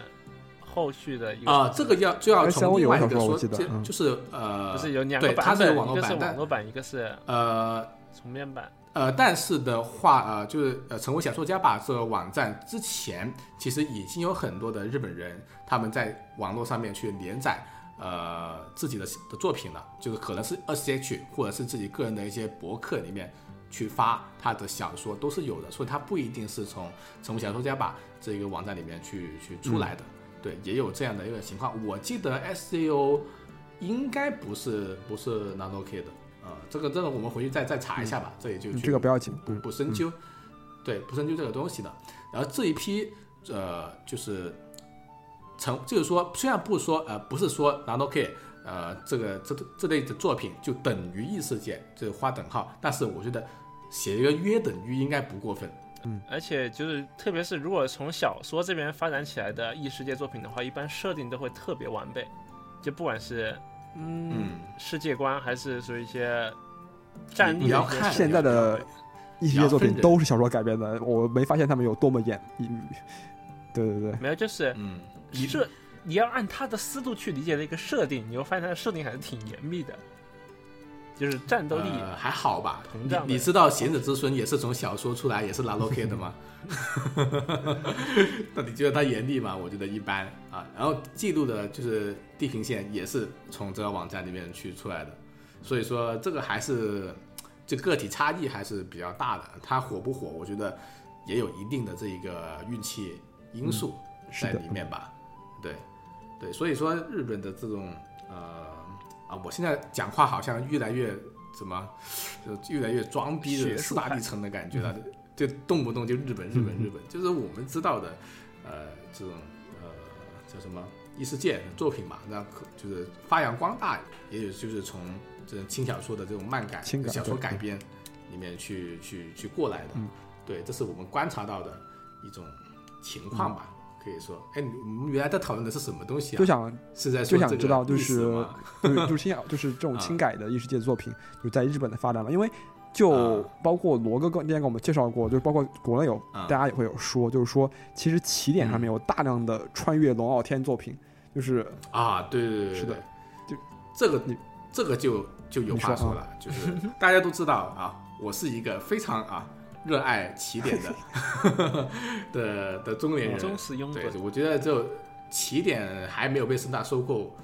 后续的一个
啊，这个要就要从另外一个说，
有小说我记得
就
嗯。
就是呃，
不是有两个
对它是
版本，一个是
网络版
网络版，一个是
呃
重编版。
呃，但是的话，呃，就是呃，成为小说家吧这个网站之前，其实已经有很多的日本人他们在网络上面去连载呃自己的的作品了，就是可能是二 C H 或者是自己个人的一些博客里面去发他的小说都是有的，所以他不一定是从成为小说家吧这个网站里面去去出来的，对，也有这样的一个情况。我记得 S C O 应该不是不是 Nano K 的。呃，这个这个我们回去再再查一下吧，这也就
这个不要紧，
不
嗯
不深究，对不深究这个东西的。然后这一批呃，就是成，就是说，虽然不说呃，不是说 Nano K 呃这个这这类的作品就等于异世界，就是划等号，但是我觉得写一个约等于应该不过分。
而且就是，特别是如果从小说这边发展起来的异世界作品的话，一般设定都会特别完备，就不管是
嗯，
世界观还是说一些战
你
力你
要看
现在的异世界作品都是小说改编的，我没发现他们有多么演。对对对，
没有，就是
嗯，
设你要按他的思路去理解的一个设定，你会发现他的设定还是挺严密的，就是战斗力。
呃、还好吧？
膨胀
你你知道《贤者之孙》也是从小说出来，也是 Nano K 的吗？那你觉得他严厉吗？我觉得一般啊。然后记录的就是地平线也是从这个网站里面去出来的，所以说这个还是就个体差异还是比较大的。它火不火，我觉得也有一定的这一个运气因素在里面吧。对对，所以说日本的这种呃啊，我现在讲话好像越来越怎么，就越来越装逼的四大
派
地层的感觉了，就动不动就日本日本日本，就是我们知道的呃这种呃叫什么异世界作品嘛，那可就是发扬光大，也有就是从这种轻小说的这种漫改
轻
小说改编里面去去去过来的，
嗯。
对，这是我们观察到的一种情况吧。可以说，哎，你我们原来在讨论的是什么东西啊？
就想
是在说
就想知道，就是
吗？
就是就是轻小就是这种
啊。
轻改的异世界作品，就在日本的发展嘛。因为就
啊。
包括罗哥跟之前给我们介绍过，就是包括国内有
啊。
大家也会有说，就是说其实起点上面有大量的穿越龙傲天作品，就是
啊，对对对对，
是的。就
这个
你
这个就就有话说了，就是大家都知道啊，我是一个非常啊热爱起点的 的的中年人，
忠实拥
对，我觉得就起点还没有被盛大收购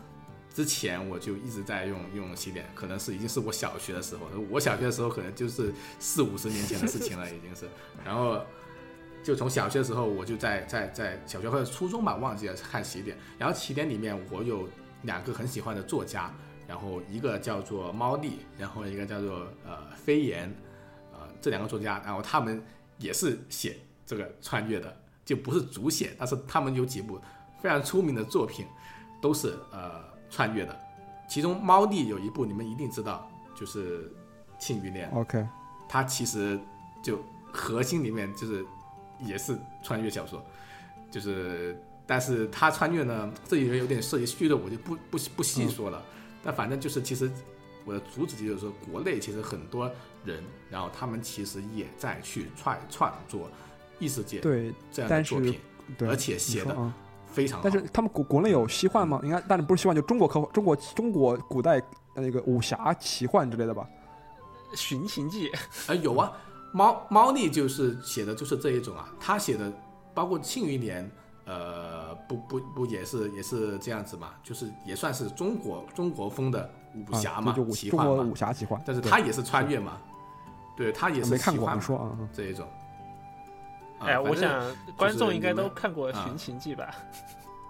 之前，我就一直在用用起点，可能是已经是我小学的时候，我小学的时候可能就是四五十年前的事情了，已经是。然后就从小学的时候，我就在在在小学或者初中吧，忘记了看起点。然后起点里面我有两个很喜欢的作家，然后一个叫做猫腻，然后一个叫做呃飞檐，呃这两个作家，然后他们也是写这个穿越的，就不是主写，但是他们有几部非常出名的作品，都是呃穿越的。其中猫腻有一部你们一定知道，就是《庆余年》
，OK，
它其实就核心里面就是也是穿越小说，就是但是它穿越呢，这里面有点涉及虚的，我就不不不细说了。但反正就是其实我的主旨就是说，国内其实很多人，然后他们其实也在去创创作异世界
对
这样的作品，
对，
而且写的非常好。
但是他们国国内有西幻吗？应该，但是不是西幻，就中国科幻、中国中国古代那个武侠奇幻之类的吧？
《寻秦记》
呃 有啊，猫猫腻就是写的就是这一种啊，他写的包括《庆余年》，呃，不不不也是也是这样子嘛，就是也算是中国中国风的武侠嘛，
啊就就武
奇幻嘛
中国武，侠奇幻，
但是
对
他也是穿越嘛，对他也是
没看过，
奇幻
说啊？啊
这一种。啊
哎，我想观众应该都看过《
啊
寻秦记》吧？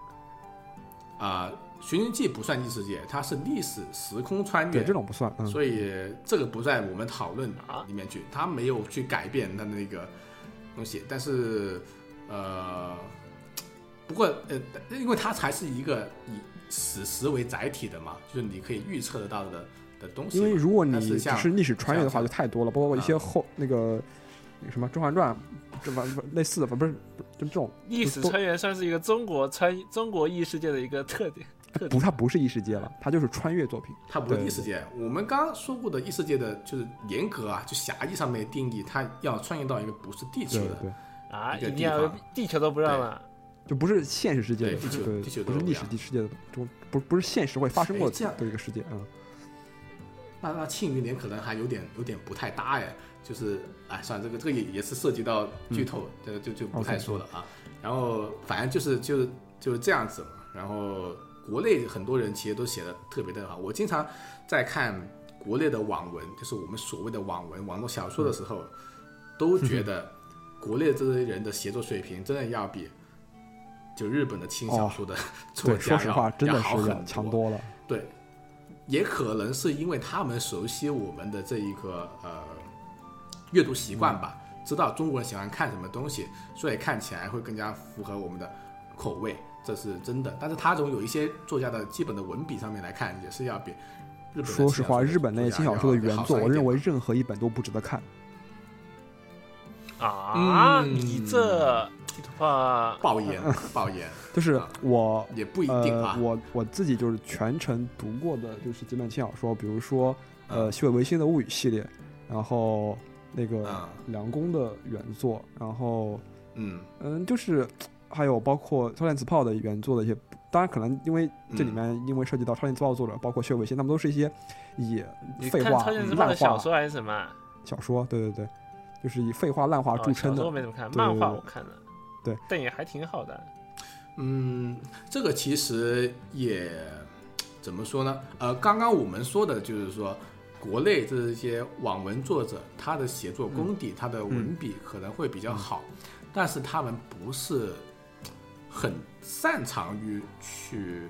啊，《寻秦记》不算异世界，它是历史时空穿越
对，
越
这，种不算，嗯，
所以这个不在我们讨论
啊
里面去，它没有去改变它的那个东西。但是，呃，不过呃，因为它才是一个以史实为载体的嘛，就是你可以预测得到的的东西。
因为如果你只
是
历史穿越的话，就太多了，包括一些
啊
后那个那个什么《甄嬛传》，这吧类似的，不是不是就这种
历史穿越算是一个中国穿中国异世界的一个特点。特
不，它不是异世界了，它就是穿越作品。
它不是异世界。我们刚刚说过的异世界的，就是严格啊，就狭义上面的定义，它要穿越到一个不是地球的，
啊，
一个地
一定要
方
地球都不让了。
就不是现实世界的，
地球地球都
不是历史地世界的，中不不是现实会发生过
的这样
的一个世界啊。
那那庆余年可能还有点有点不太搭哎，就是哎，算了，这个这个也也是涉及到剧透，这个就就不太说了啊。然后反正就是就是就是这样子嘛。然后国内很多人其实都写的特别的好，我经常在看国内的网文，就是我们所谓的网文、网络小说的时候，都觉得国内这些人的写作水平真的要比就日本的轻小说的作
对，
家要、
说实话，真的
要好很
是要强多了。
对，也可能是因为他们熟悉我们的这一个呃阅读习惯吧，知道中国人喜欢看什么东西，所以看起来会更加符合我们的口味，这是真的。但是他从有一些作家的基本的文笔上面来看，也是要比日本
说实话，日本那些轻小说的原作，我认为
为
任何一本都不值得看。
啊，
嗯
你这话
爆言爆言
就是
啊
我
也不一定
呃
啊，，
我我自己就是全程读过的，就是几本轻小说，比如说呃
嗯
西尾维新的《物语》系列，然后那个
嗯
梁公的原作，然后
嗯
嗯，就是还有包括超电磁炮的原作的一些，当然可能因为这里
嗯
面因为涉及到超电磁炮作者，包括西尾维新，他们都是一些以废话
超现实
烂话
的小说还是什么啊？
小说，对对对，就是以废话烂话
哦
著称的
小说。没怎么看，漫画我看了，
对，
但也还挺好的。
嗯，这个其实也怎么说呢？呃，刚刚我们说的就是说，国内这些网文作者，他的写作功底、他的文笔可能会比较好，但是他们不是很擅长于去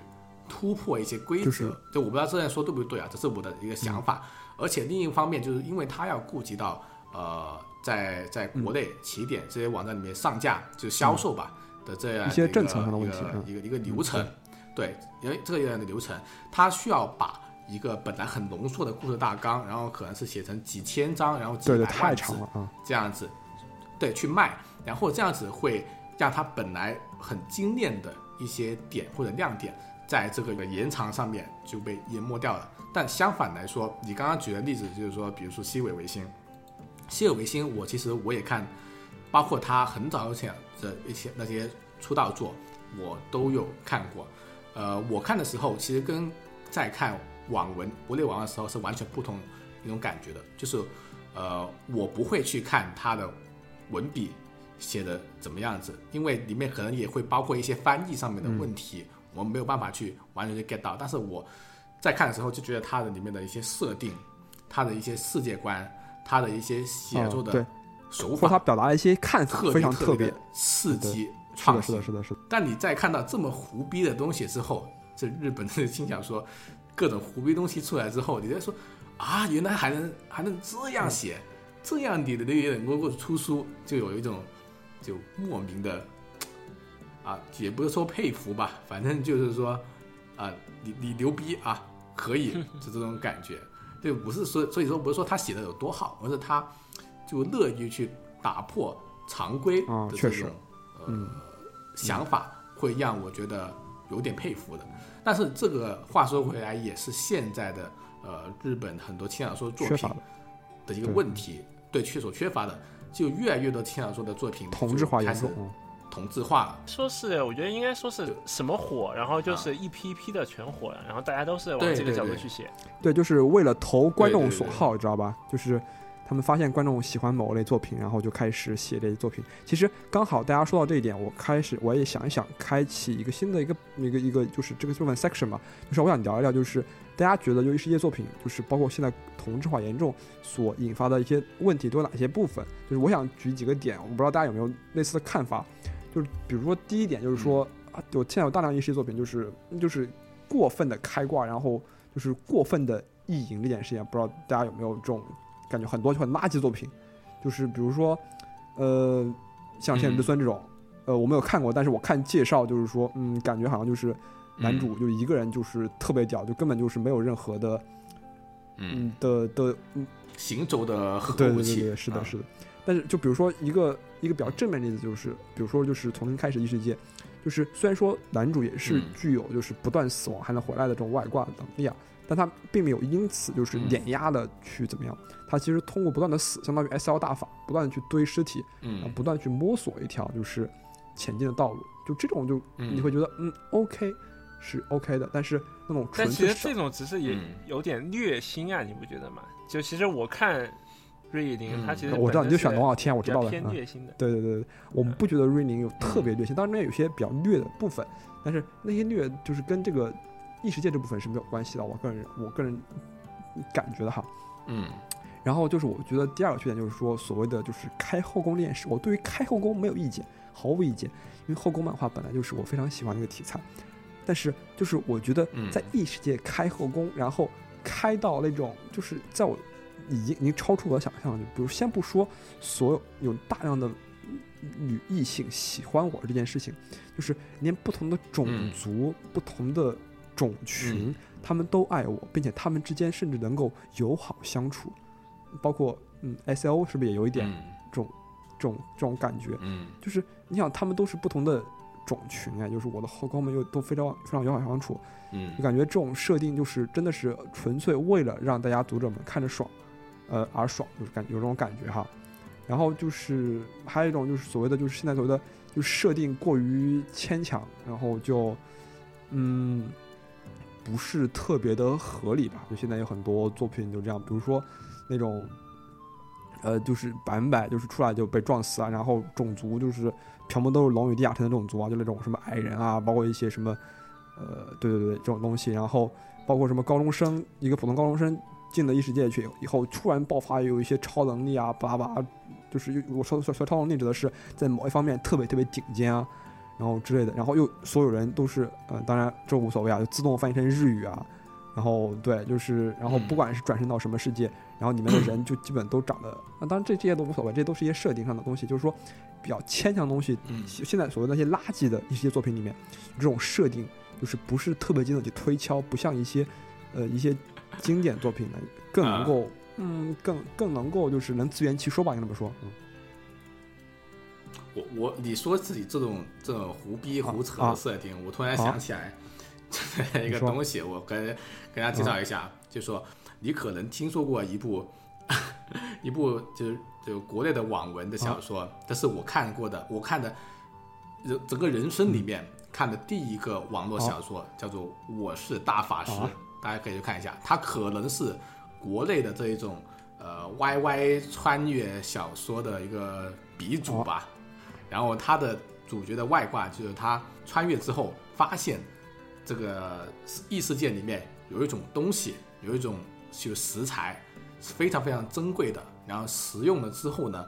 突破一些规则。
就是
就我不知道这样说对不对啊，这是我的一个想法。而且另一方面，就是因为他要顾及到呃，在在国内起点这些网站里面上架，就销售吧。的这样
一些政策上的问题
一个
嗯
一个一个流程，对，因为这个样的流程，它需要把一个本来很浓缩的故事大纲，然后可能是写成几千章，然后几
对对，
百字
太长了啊！
这样子，对，去卖，然后这样子会让它本来很精炼的一些点或者亮点，在这个延长上面就被淹没掉了。但相反来说，你刚刚举的例子就是说，比如说西尾维新，西尔维新，我其实我也看，包括他很早以前的一些那些出道作，我都有看过。呃，我看的时候，其实跟在看网文国内网文的时候是完全不同一种感觉的，就是呃，我不会去看他的文笔写的怎么样子，因为里面可能也会包括一些翻译上面的问题，我们没有办法去完全去 get 到。但是我在看的时候就觉得它的里面的一些设定，它的一些世界观，它的一些写作的手
或者他，表达了一些看似
特
非常特别。
刺激
是
创新
的，是的，。是的，是的，
但你在看到这么胡逼的东西之后，这日本的轻小说各种胡逼东西出来之后，你在说啊，原来还能还能这样写，这样你的也能够出书，就有一种就莫名的啊，也不是说佩服吧，反正就是说啊，你你牛逼啊，可以，就这种感觉。对，不是说，所以说不是说他写的有多好，而是他就乐于去打破常规
啊
的这种、
嗯。
呃想法，会让我觉得有点佩服的。但是这个话说回来，也是现在的呃日本很多轻小说作品
的
的一个问题，对缺所缺乏的，就越来越多轻小说的作品
同质化严重
同质化了。
说是，我觉得应该说是什么火，然后就是一批一批的全火了，然后大家都是往这个角度去写。
对，就是为了投观众所好，知道吧？就是他们发现观众喜欢某类作品，然后就开始写这些作品。其实刚好大家说到这一点，我开始我也想一想，开启一个新的一个一个一个，就是这个部分 section 吧，就是我想聊一聊，就是大家觉得由于世界作品，就是包括现在同质化严重所引发的一些问题都有哪些部分？就是我想举几个点，我不知道大家有没有类似的看法。就是比如说第一点，就是说、啊，有现在有大量异世界作品，就是就是过分的开挂，然后就是过分的意淫这件事情，不知道大家有没有这种感觉？很多就很垃圾作品，就是比如说，呃，像《现在之孙》这种，呃，我没有看过，但是我看介绍就是说，嗯，感觉好像就是男主就一个人就是特别屌，就根本就是没有任何的，
嗯，
嗯的的，嗯，
行走的核
对
武器，
对对对，是的，
啊。
是的。但是就比如说一个一个比较正面的例子，就是比如说就是从零开始异世界，就是虽然说男主也是
嗯。
具有就是不断死亡还能回来的这种外挂的能力啊，但他并没有因此就是
嗯。
碾压的去怎么样，他其实通过不断的死，相当于 S L 大法，不断的去堆尸体，然后
嗯
不断地去摸索一条就是前进的道路，就这种就
嗯
你会觉得嗯 OK 是 OK 的，但是那种
但
纯粹少
其实这种只是也
嗯。
有点虐心啊，你不觉得吗？就其实我看瑞野林，
嗯
他其实
我知道你就选龙傲天，我知道的，
比较偏
嗯
虐心的。
对对对，对，我们不觉得瑞宁有特别虐心，当然有些比较虐的部分，但是那些虐就是跟这个异世界这部分是没有关系的。我个人我个人感觉的哈。
嗯
然后就是我觉得第二个缺点就是说所谓的就是开后宫这件事，我对于开后宫没有意见，毫无意见，因为后宫漫画本来就是我非常喜欢的一个题材，但是就是我觉得
嗯
在异世界开后宫，然后开到那种就是在我已经已经超出我的想象了，就比如先不说所有有大量的女异性喜欢我这件事情，就是连不同的种
嗯。
族、不同的种群，
嗯
他们都爱我，并且他们之间甚至能够友好相处，包括嗯，S L O 是不是也有一点
嗯。
这种这种这种感觉？
嗯。
就是你想，他们都是不同的种群啊，就是我的后宫们又都非常非常友好相处，
嗯。
就感觉这种设定就是真的是纯粹为了让大家读者们看着爽，呃而爽，就是感有这种感觉哈。然后就是还有一种就是所谓的就是现在所谓的就设定过于牵强，然后就嗯不是特别的合理吧？就现在有很多作品就这样，比如说那种呃就是百分百就是出来就被撞死啊，然后种族就是全部都是龙与地下城的种族啊，就那种什么矮人啊，包括一些什么呃对对对这种东西，然后包括什么高中生一个普通高中生进了异世界去以后，突然爆发有一些超能力啊，巴拉巴拉，就是我说说说超能力指的是在某一方面特别特别顶尖啊，然后之类的，然后又所有人都是呃，当然这无所谓啊，就自动翻译成日语啊，然后对，就是然后
嗯。
不管是转身到什么世界，然后里面的人就基本都长得，那当然这这些都无所谓，这都是一些设定上的东西，就是说比较牵强的东西，
嗯。
现在所谓那些垃圾的一些作品里面，这种设定就是不是特别经得起推敲，不像一些呃一些经典作品呢更能够、嗯更更能够就是能自圆其说吧，应该这么说。嗯。
我我你说自己这种这种胡逼胡扯
啊
的设定，我突然想起来 一个东西，我跟跟大家介绍一下，就说你可能听说过一部 一部就是就国内的网文的小说，这是我看过的，我看的人整个人生里面看的第一个网络小说，叫做《我是大法师》
啊，
大家可以去看一下，它可能是国内的这一种呃 YY 穿越小说的一个鼻祖吧。然后它的主角的外挂就是他穿越之后发现这个异世界里面有一种东西，有一种就食材是非常非常珍贵的，然后食用了之后呢，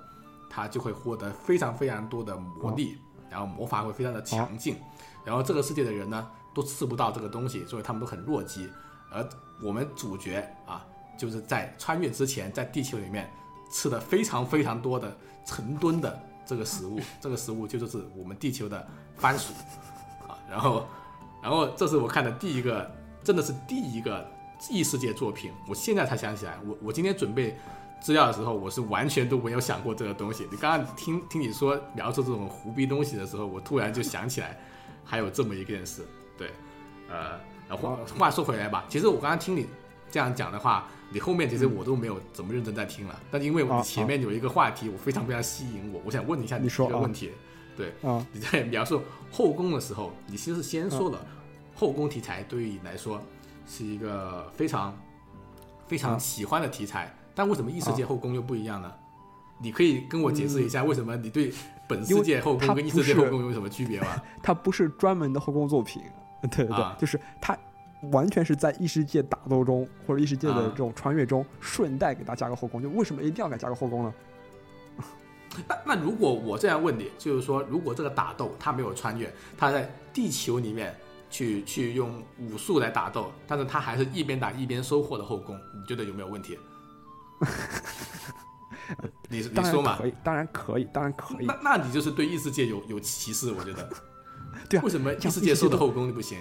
他就会获得非常非常多的魔力，然后魔法会非常的强劲，然后这个世界的人呢都吃不到这个东西，所以他们都很弱鸡，而我们主角啊就是在穿越之前在地球里面吃的非常非常多的成吨的这个食物，这个食物就就是我们地球的番薯啊，然后，然后这是我看的第一个，真的是第一个异世界作品，我现在才想起来，我我今天准备资料的时候，我是完全都没有想过这个东西。你刚刚听听你说描述这种胡逼东西的时候，我突然就想起来还有这么一件事，对，呃，话话说回来吧，其实我刚刚听你这样讲的话，你后面其实我都没有怎么认真在听了，但因为前面有一个话题，我非常非常吸引我，我想问一下
你说啊
个问题，对，
啊，
你在描述后宫的时候，你其实先说了后宫题材对于你来说是一个非常非常
啊
喜欢的题材，但为什么异世界
啊
后宫又不一样呢？你可以跟我解释一下为什么你对本世界后宫跟异世界后宫有什么区别吗？
它不是专门的后宫作品，对对对，
啊
就是他完全是在异世界打斗中或者异世界的
啊
这种穿越中顺带给他加个后宫，就为什么一定要给加个后宫呢？
那那如果我这样问你，就是说，如果这个打斗他没有穿越，他在地球里面去去用武术来打斗，但是他还是一边打一边收获的后宫，你觉得有没有问题？你你说嘛？
然可以，当然可以，当然可以
那。那你就是对异世界有有歧视，我觉得。
对啊
为什么异
像
世
界的
界收的后宫就不行？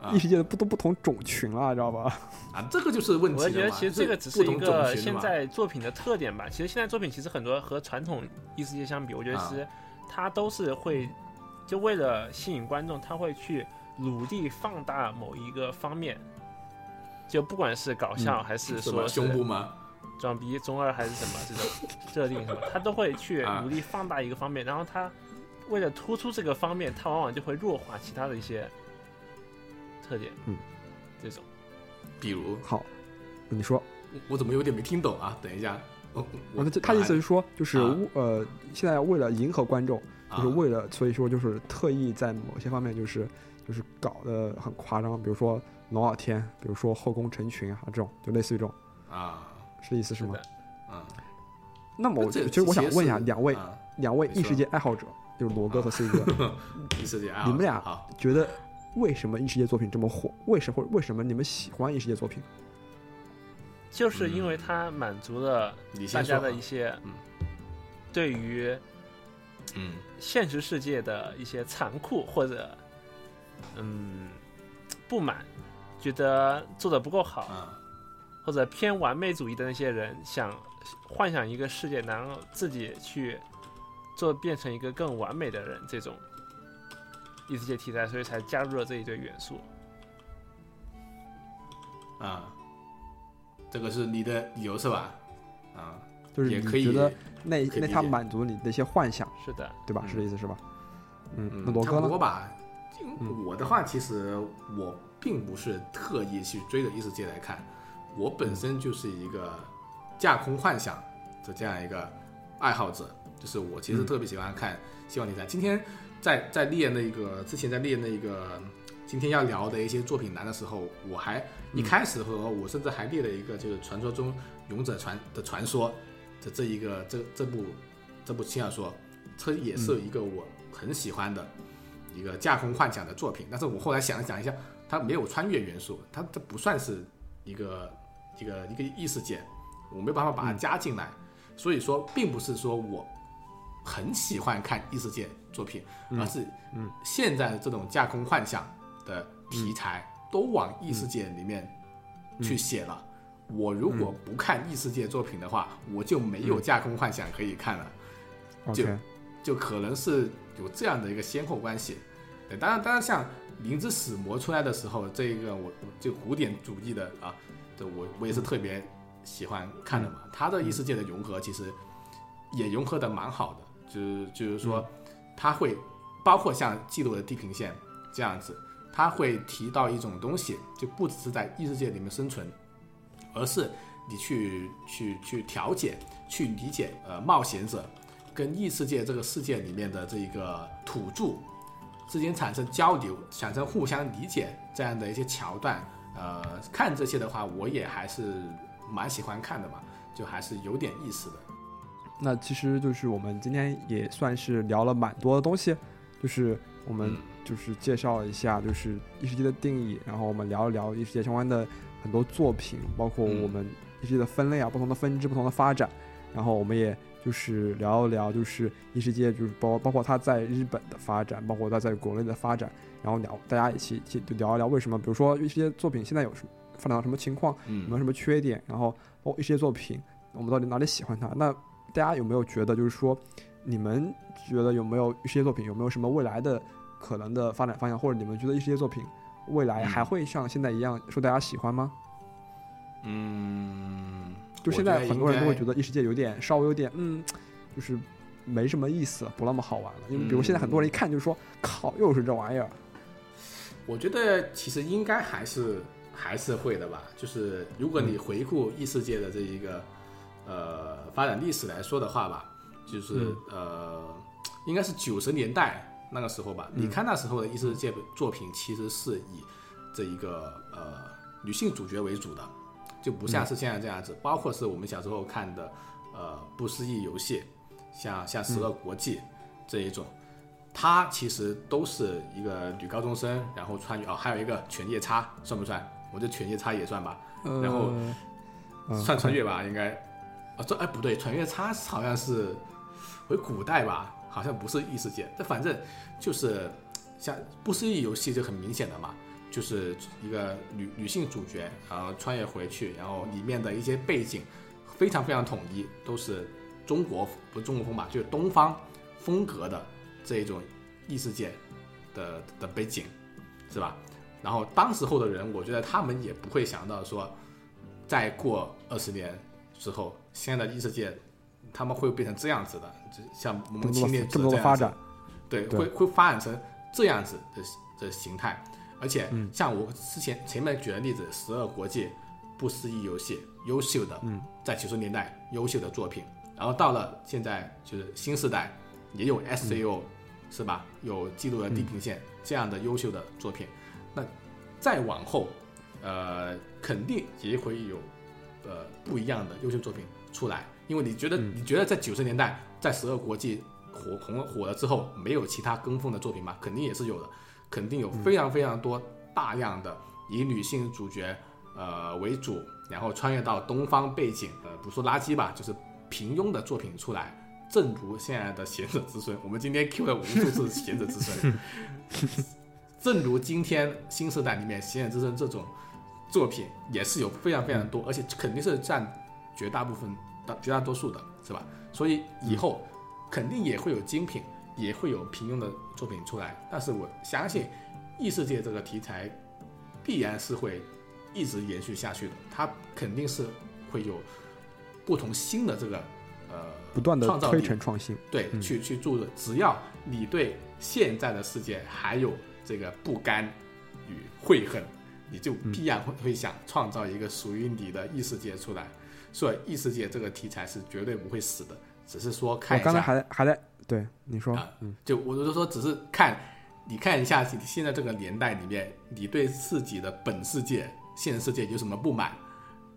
啊
异世界的不都不同种群了，知道吧？
啊，这个就是问题了嘛。
我觉得其实这个只
是
一个现在作品的特点吧。其实现在作品其实很多和传统异世界相比，我觉得
啊
其实它都是会就为了吸引观众，他会去努力放大某一个方面，就不管是搞笑还是说是
胸部吗？
装逼、中二还是什么这种设定什么，他都会去
啊
努力放大一个方面，然后他为了突出这个方面，他往往就会弱化其他的一些特点。
嗯，
这种。
比如
好，你说，
我我怎么有点没听懂啊？等一下，我
他的意思是说，就是
啊。
呃，现在为了迎合观众，
啊。
就是为了，所以说就是特意在某些方面就是就是搞得很夸张，比如说龙傲天，比如说后宫成群啊这种，就类似于这种，
啊。
是这意思是吗？
的？
啊，
那么我
这
其实我想问一下两位
啊。
两位异世界爱好者，就是罗哥和 C 哥，你们俩觉得为什么异世界作品这么火？为什么为什么你们喜欢异世界作品？
就是因为它满足了大家的一些
嗯。
对于
嗯
现实世界的一些残酷或者嗯不满，觉得做的不够好，
啊
或者偏完美主义的那些人想幻想一个世界，然后自己去做变成一个更完美的人，这种异世界题材，所以才加入了这一堆元素。
啊，这个是你的理由是吧？啊，
就是
也可以
你觉得那那它
可以理解
满足你的一些幻想，
是的，
对吧？
嗯
是这意思是吧？嗯，
嗯，
那罗哥呢？
差不多吧。我的话，其实我并不是特意去追着异世界来看，我本身就是一个架空幻想的这样一个爱好者，就是我其实
嗯
特别喜欢看希望你在。今天在在列那个之前在列那个今天要聊的一些作品栏的时候，我还一开始的时候，我甚至还列了一个就是传说中勇者传的传说的这一个这这部这部轻小说，这也是一个我很喜欢的一个架空幻想的作品。但是我后来想了想一下，它没有穿越元素，它它不算是一个一个一个异世界，我没有办法把它加进来。所以说，并不是说我很喜欢看异世界作品，而是
嗯
现在的这种架空幻想的题材都往异世界里面去写了。我如果不看异世界作品的话，我就没有架空幻想可以看了。就就可能是有这样的一个先后关系。对，当然，当然，像《灵之使魔》出来的时候，这个我我就古典主义的啊，这我我也是特别喜欢看的嘛。它的异世界的融合其实也融合的蛮好的，就是就是说，他会包括像《记录的地平线》这样子，他会提到一种东西，就不只是在异世界里面生存，而是你去去去调解、去理解呃冒险者跟异世界这个世界里面的这一个土著之间产生交流、产生互相理解这样的一些桥段，呃，看这些的话，我也还是蛮喜欢看的嘛，就还是有点意思的。
那其实就是我们今天也算是聊了蛮多的东西，就是我们
嗯。
就是介绍了一下就是异世界的定义，然后我们聊一聊异世界相关的很多作品，包括
嗯。
我们异世界的分类啊，不同的分支、不同的发展，然后我们也就是聊一聊就是异世界就是包包括它在日本的发展，包括它在国内的发展，然后聊大家一起一起就聊一聊为什么，比如说异世界作品现在有什么发展到什么情况，有
嗯。
没有什么缺点，然后包括一些作品，我们到底哪里喜欢它？那大家有没有觉得，就是说，你们觉得有没有一些作品有没有什么未来的可能的发展方向，或者你们觉得一些作品未来
嗯
还会像现在一样受大家喜欢吗？
嗯，
就现在很多人都会觉得异世界有点稍微有点嗯，就是没什么意思，不那么好玩了。因为比如现在很多人一看就说，靠，又是这玩意儿。
我觉得其实应该还是还是会的吧。就是如果你回顾异世界的这一个呃发展历史来说的话吧，就是呃应该是九十年代那个时候吧。你看那时候的异世界作品，其实是以这一个呃女性主角为主的，就不像是现在这样子。包括是我们小时候看的呃不思议游戏，像像十恶国际这一种。她其实都是一个女高中生，然后穿越哦，还有一个犬夜叉算不算？我觉得犬夜叉也算吧。然后算穿越吧，应该。啊，这哎不对，犬夜叉好像是回古代吧，好像不是异世界。这反正就是像不思议游戏就很明显的嘛，就是一个女女性主角，然后穿越回去，然后里面的一些背景非常非常统一，都是中国不是中国风吧，就是东方风格的。这一种异世界的的背景，是吧？然后当时候的人，我觉得他们也不会想到说，再过二十年之后，现在的异世界他们会变成这样子的，就像我们青年
这么多发展，
对，会会发展成这样子的的形态。而且像我之前前面举的例子，《十二国际》不思议游戏，优秀的，在九十年代优秀的作品，然后到了现在就是新时代，也有 S C O。是吧？有记录的地平线这样的优秀的作品，那再往后，呃，肯定也会有呃不一样的优秀作品出来。因为你觉得，你觉得在九十年代，在十二国际火红火了之后，没有其他跟风的作品吗？肯定也是有的，肯定有非常非常多大量的以女性主角呃为主，然后穿越到东方背景，呃，不说垃圾吧，就是平庸的作品出来。正如现在的贤者之孙，我们今天 Q 了无数次贤者之孙。正如今天新时代里面贤者之孙这种作品也是有非常非常多，而且肯定是占绝大部分、大绝大多数的，是吧？所以以后肯定也会有精品，也会有平庸的作品出来。但是我相信异世界这个题材必然是会一直延续下去的，它肯定是会有不同新的这个。呃，
不断的推陈创新，
对，去去做的，只要你对现在的世界还有这个不甘与悔恨，你就必然会会想创造一个属于你的异世界出来。所以异世界这个题材是绝对不会死的，只是说看一
下。我刚才还在还在对你说，
嗯，就我就说，只是看你看一下现在这个年代里面，你对自己的本世界、现实世界有什么不满，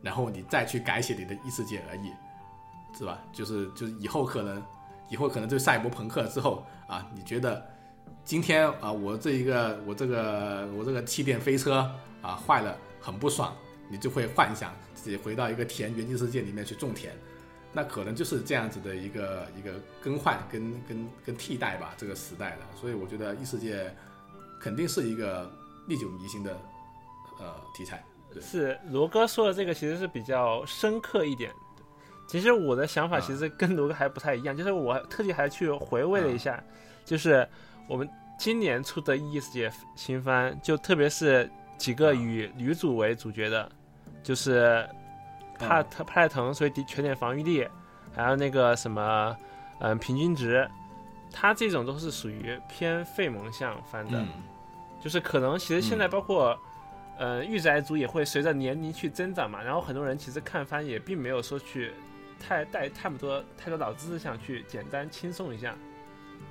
然后你再去改写你的异世界而已。是吧？就是就是以后可能，以后可能就赛博朋克之后啊，你觉得今天啊，我这一个我这个我这个气垫飞车啊坏了，很不爽，你就会幻想自己回到一个田园异世界里面去种田，那可能就是这样子的一个一个更换跟跟跟替代吧，这个时代的。所以我觉得异世界肯定是一个历久弥新的呃题材。
是罗哥说的这个其实是比较深刻一点。其实我的想法其实跟罗哥还不太一样，就是我特地还去回味了一下，就是我们今年出的异世界新番，就特别是几个以女主为主角的，就是帕特帕莱腾，所以全点防御力，还有那个什么，嗯，平均值，他这种都是属于偏费蒙向翻的，就是可能其实现在包括，呃，御宅族也会随着年龄去增长嘛，然后很多人其实看番也并没有说去。太带太多太多脑子思想去简单轻松一下，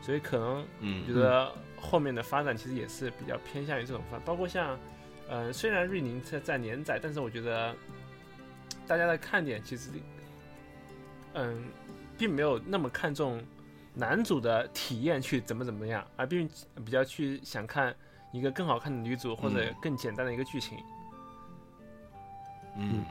所以可能觉得后面的发展其实也是比较偏向于这种番，包括像，呃，虽然瑞宁在在连载，但是我觉得大家的看点其实，嗯，并没有那么看重男主的体验去怎么怎么样，而并比较去想看一个更好看的女主或者更简单的一个剧情，
嗯。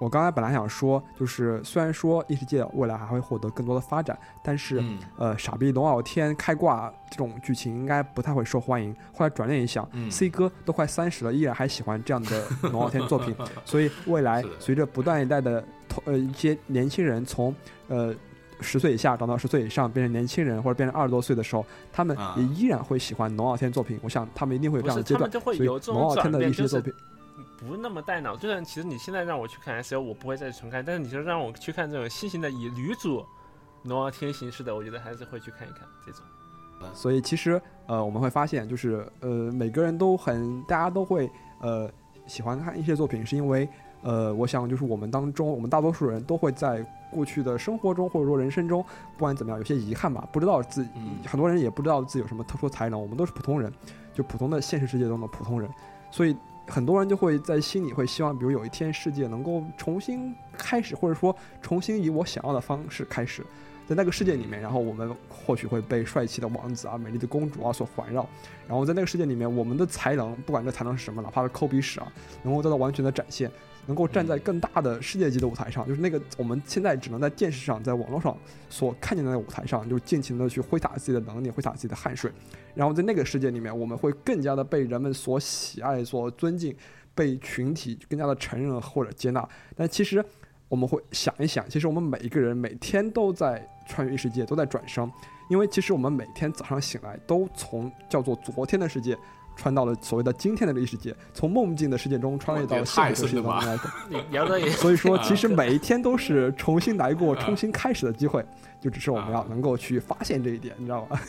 我刚才本来想说，就是虽然说异世界未来还会获得更多的发展，但是，呃，傻逼龙傲天开挂这种剧情应该不太会受欢迎。后来转念一想，C 哥都快三十了，依然还喜欢这样的龙傲天作品，所以未来随着不断一代的呃一些年轻人从呃十岁以下长到十岁以上变成年轻人或者变成二十多岁的时候，他们也依然会喜欢龙傲天作品。我想他们一定会有这样的阶段，所以龙傲天的一些作品。
不那么带脑，就算其实你现在让我去看 S O，我不会再重看。但是你说让我去看这种新型的以女主龙傲天行式的，我觉得还是会去看一看这种。
所以其实呃，我们会发现，就是呃，每个人都很，大家都会呃喜欢看一些作品，是因为呃，我想就是我们当中，我们大多数人都会在过去的生活中或者说人生中，不管怎么样，有些遗憾吧，不知道自己，
嗯
很多人也不知道自己有什么特殊才能，我们都是普通人，就普通的现实世界中的普通人，所以很多人就会在心里会希望，比如有一天世界能够重新开始，或者说重新以我想要的方式开始。在那个世界里面，然后我们或许会被帅气的王子啊、美丽的公主啊所环绕，然后在那个世界里面，我们的才能，不管这才能是什么，哪怕是抠鼻屎啊，能够得到完全的展现，能够站在更大的世界级的舞台上，就是那个我们现在只能在电视上、在网络上所看见的那个舞台上，就尽情的去挥洒自己的能力，挥洒自己的汗水，然后在那个世界里面，我们会更加的被人们所喜爱、所尊敬，被群体更加的承认或者接纳。但其实我们会想一想，其实我们每一个人每天都在穿越异世界，都在转生，因为其实我们每天早上醒来都从叫做昨天的世界。穿到了所谓的今天的异世界，从梦境的世界中穿越到了现实的世界当中来。
的
所以说，其实每一天都是重新来过、重新开始的机会，就只是我们要能够去发现这一点，你知道吧？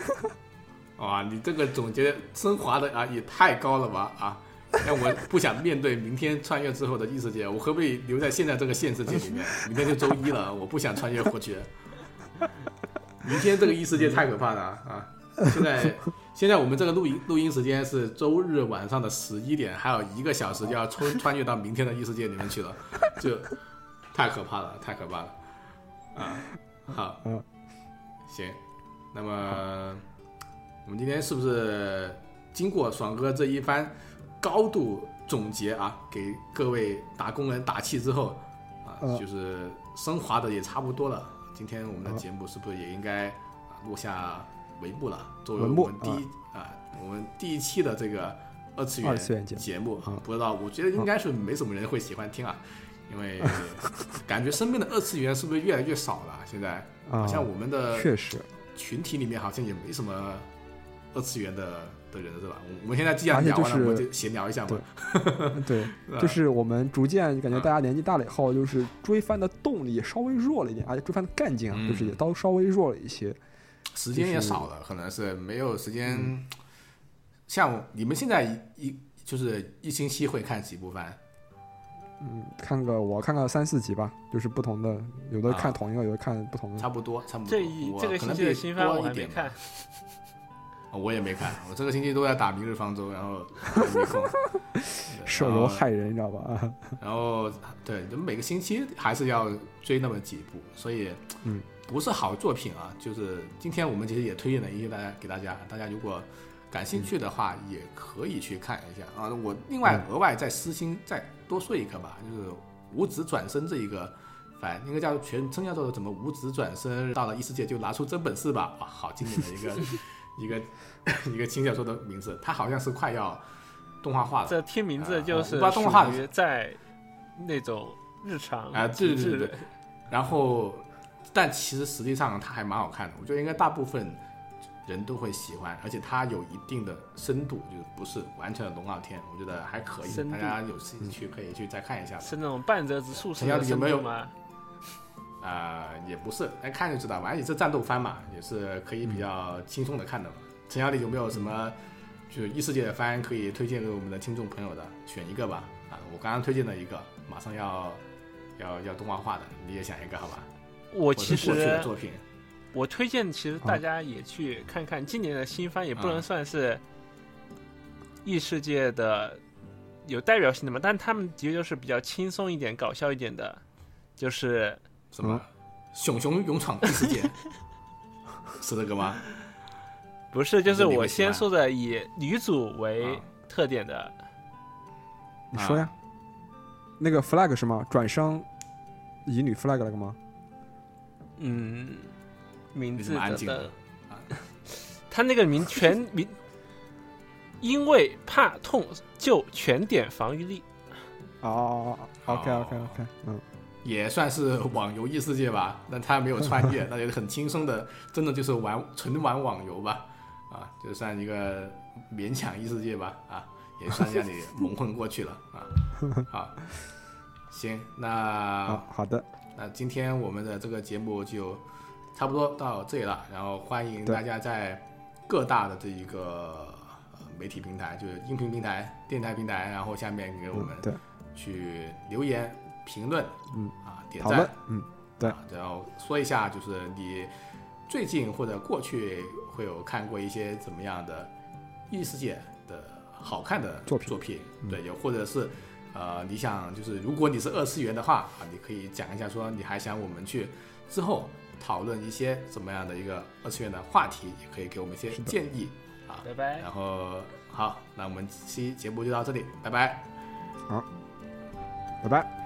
哇，你这个总结升华的啊，也太高了吧啊！让我不想面对明天穿越之后的异世界，我可不可以留在现在这个现世界里面？明天就周一了，我不想穿越过去。明天这个异世界太可怕了啊！现在现在我们这个录音录音时间是周日晚上的十一点，还有一个小时就要穿穿越到明天的异世界里面去了，就太可怕了，太可怕了啊！好，行，那么我们今天是不是经过爽哥这一番高度总结啊，给各位打工人打气之后啊，
嗯
就是升华的也差不多了。今天我们的节目是不是也应该啊落下帷幕了？作为我们第一啊，我们第一期的这个二次元
节目
不知道，我觉得应该是没什么人会喜欢听啊，因为感觉身边的二次元是不是越来越少了？现在
啊
好，像我们的
确实，
群体里面好像也没什么二次元的的人是吧？我我们现在既然聊完了，
就是
我们就闲聊一下嘛。
对，就是我们逐渐感觉大家年纪大了以后，就是追番的动力也稍微弱了一点，而且追番的干劲啊，
嗯
就是也都稍微弱了一些。
时间也少了，可能是没有时间。像你们现在一一就是一星期会看几部番？
嗯，看个我看个三四集吧，就是不同的，有的看
啊
同一个，有的看不同的。
差不多，差不多。
这一这个星期的
可能比
新番我
多一点吧
还没看，
哦我也没看，我这个星期都在打《明日方舟》，然后没空。对
手游害人，你知道吧？
然后对，就每个星期还是要追那么几部，所以
嗯，
不是好作品啊。就是今天我们其实也推荐了一些大家给大家，大家如果感兴趣的话，也可以去看一下啊。我另外额外再私心再多说一个吧，就是《五指转身》这一个番，应该叫全称叫做怎么五指转身，到了异世界就拿出真本事吧，哇，好经典的一个一个 一个轻小说的名字，它好像是快要动画化了。
这听名字就是
知道动画
属于在那种日常
啊对对对对然后，但其实实际上它还蛮好看的，我觉得应该大部分人都会喜欢，而且它有一定的深度，就是不是完全的龙傲天，我觉得还可以，大家有兴趣可以去再看一下。
是那种半泽直树式的
有没有
吗？
啊、也不是，来看就知道，反正也是战斗番嘛，也是可以比较轻松的看的嘛。陈小李有没有什么就是异世界的番可以推荐给我们的听众朋友的？选一个吧。啊，我刚刚推荐了一个，马上要要要动画化的，你也想一个好吧？
我其
者是过去的
实
作品。
我推荐，其实大家也去看看今年的新番，也不能
啊
算是异世界的有代表性的嘛，但他们的确就是比较轻松一点、搞笑一点的，就是
什么？熊熊勇闯异世界，是这个吗？
不是就是我先说的以女主为
啊。
特点的，
你说呀，那个 flag 是吗？转生以女 flag 那个吗？
嗯，名字
安静了
的，他那个名全 名，因为怕痛就全点防御力，
哦，OK
哦
OK OK，嗯，
也算是网游异世界吧，但他没有穿越，那就是很轻松的，真的就是玩纯玩网游吧，啊，就算一个勉强异世界吧，啊，也算让你蒙混过去了啊，好，行，那
好好的，
那今天我们的这个节目就差不多到这里了，然后欢迎大家在各大的这一个呃媒体平台，就是音频平台、电台平台，然后下面给我们去留言、评论，
嗯
啊，点赞，，
嗯，对
啊，然后说一下，就是你最近或者过去会有看过一些怎么样的异世界的好看的
作品
作品，
嗯
对，有或者是呃，你想就是如果你是二次元的话啊，你可以讲一下说你还想我们去之后讨论一些怎么样的一个二次元的话题，也可以给我们一些建议啊。
拜拜。
然后好，那我们这期节目就到这里，拜拜。
好拜拜。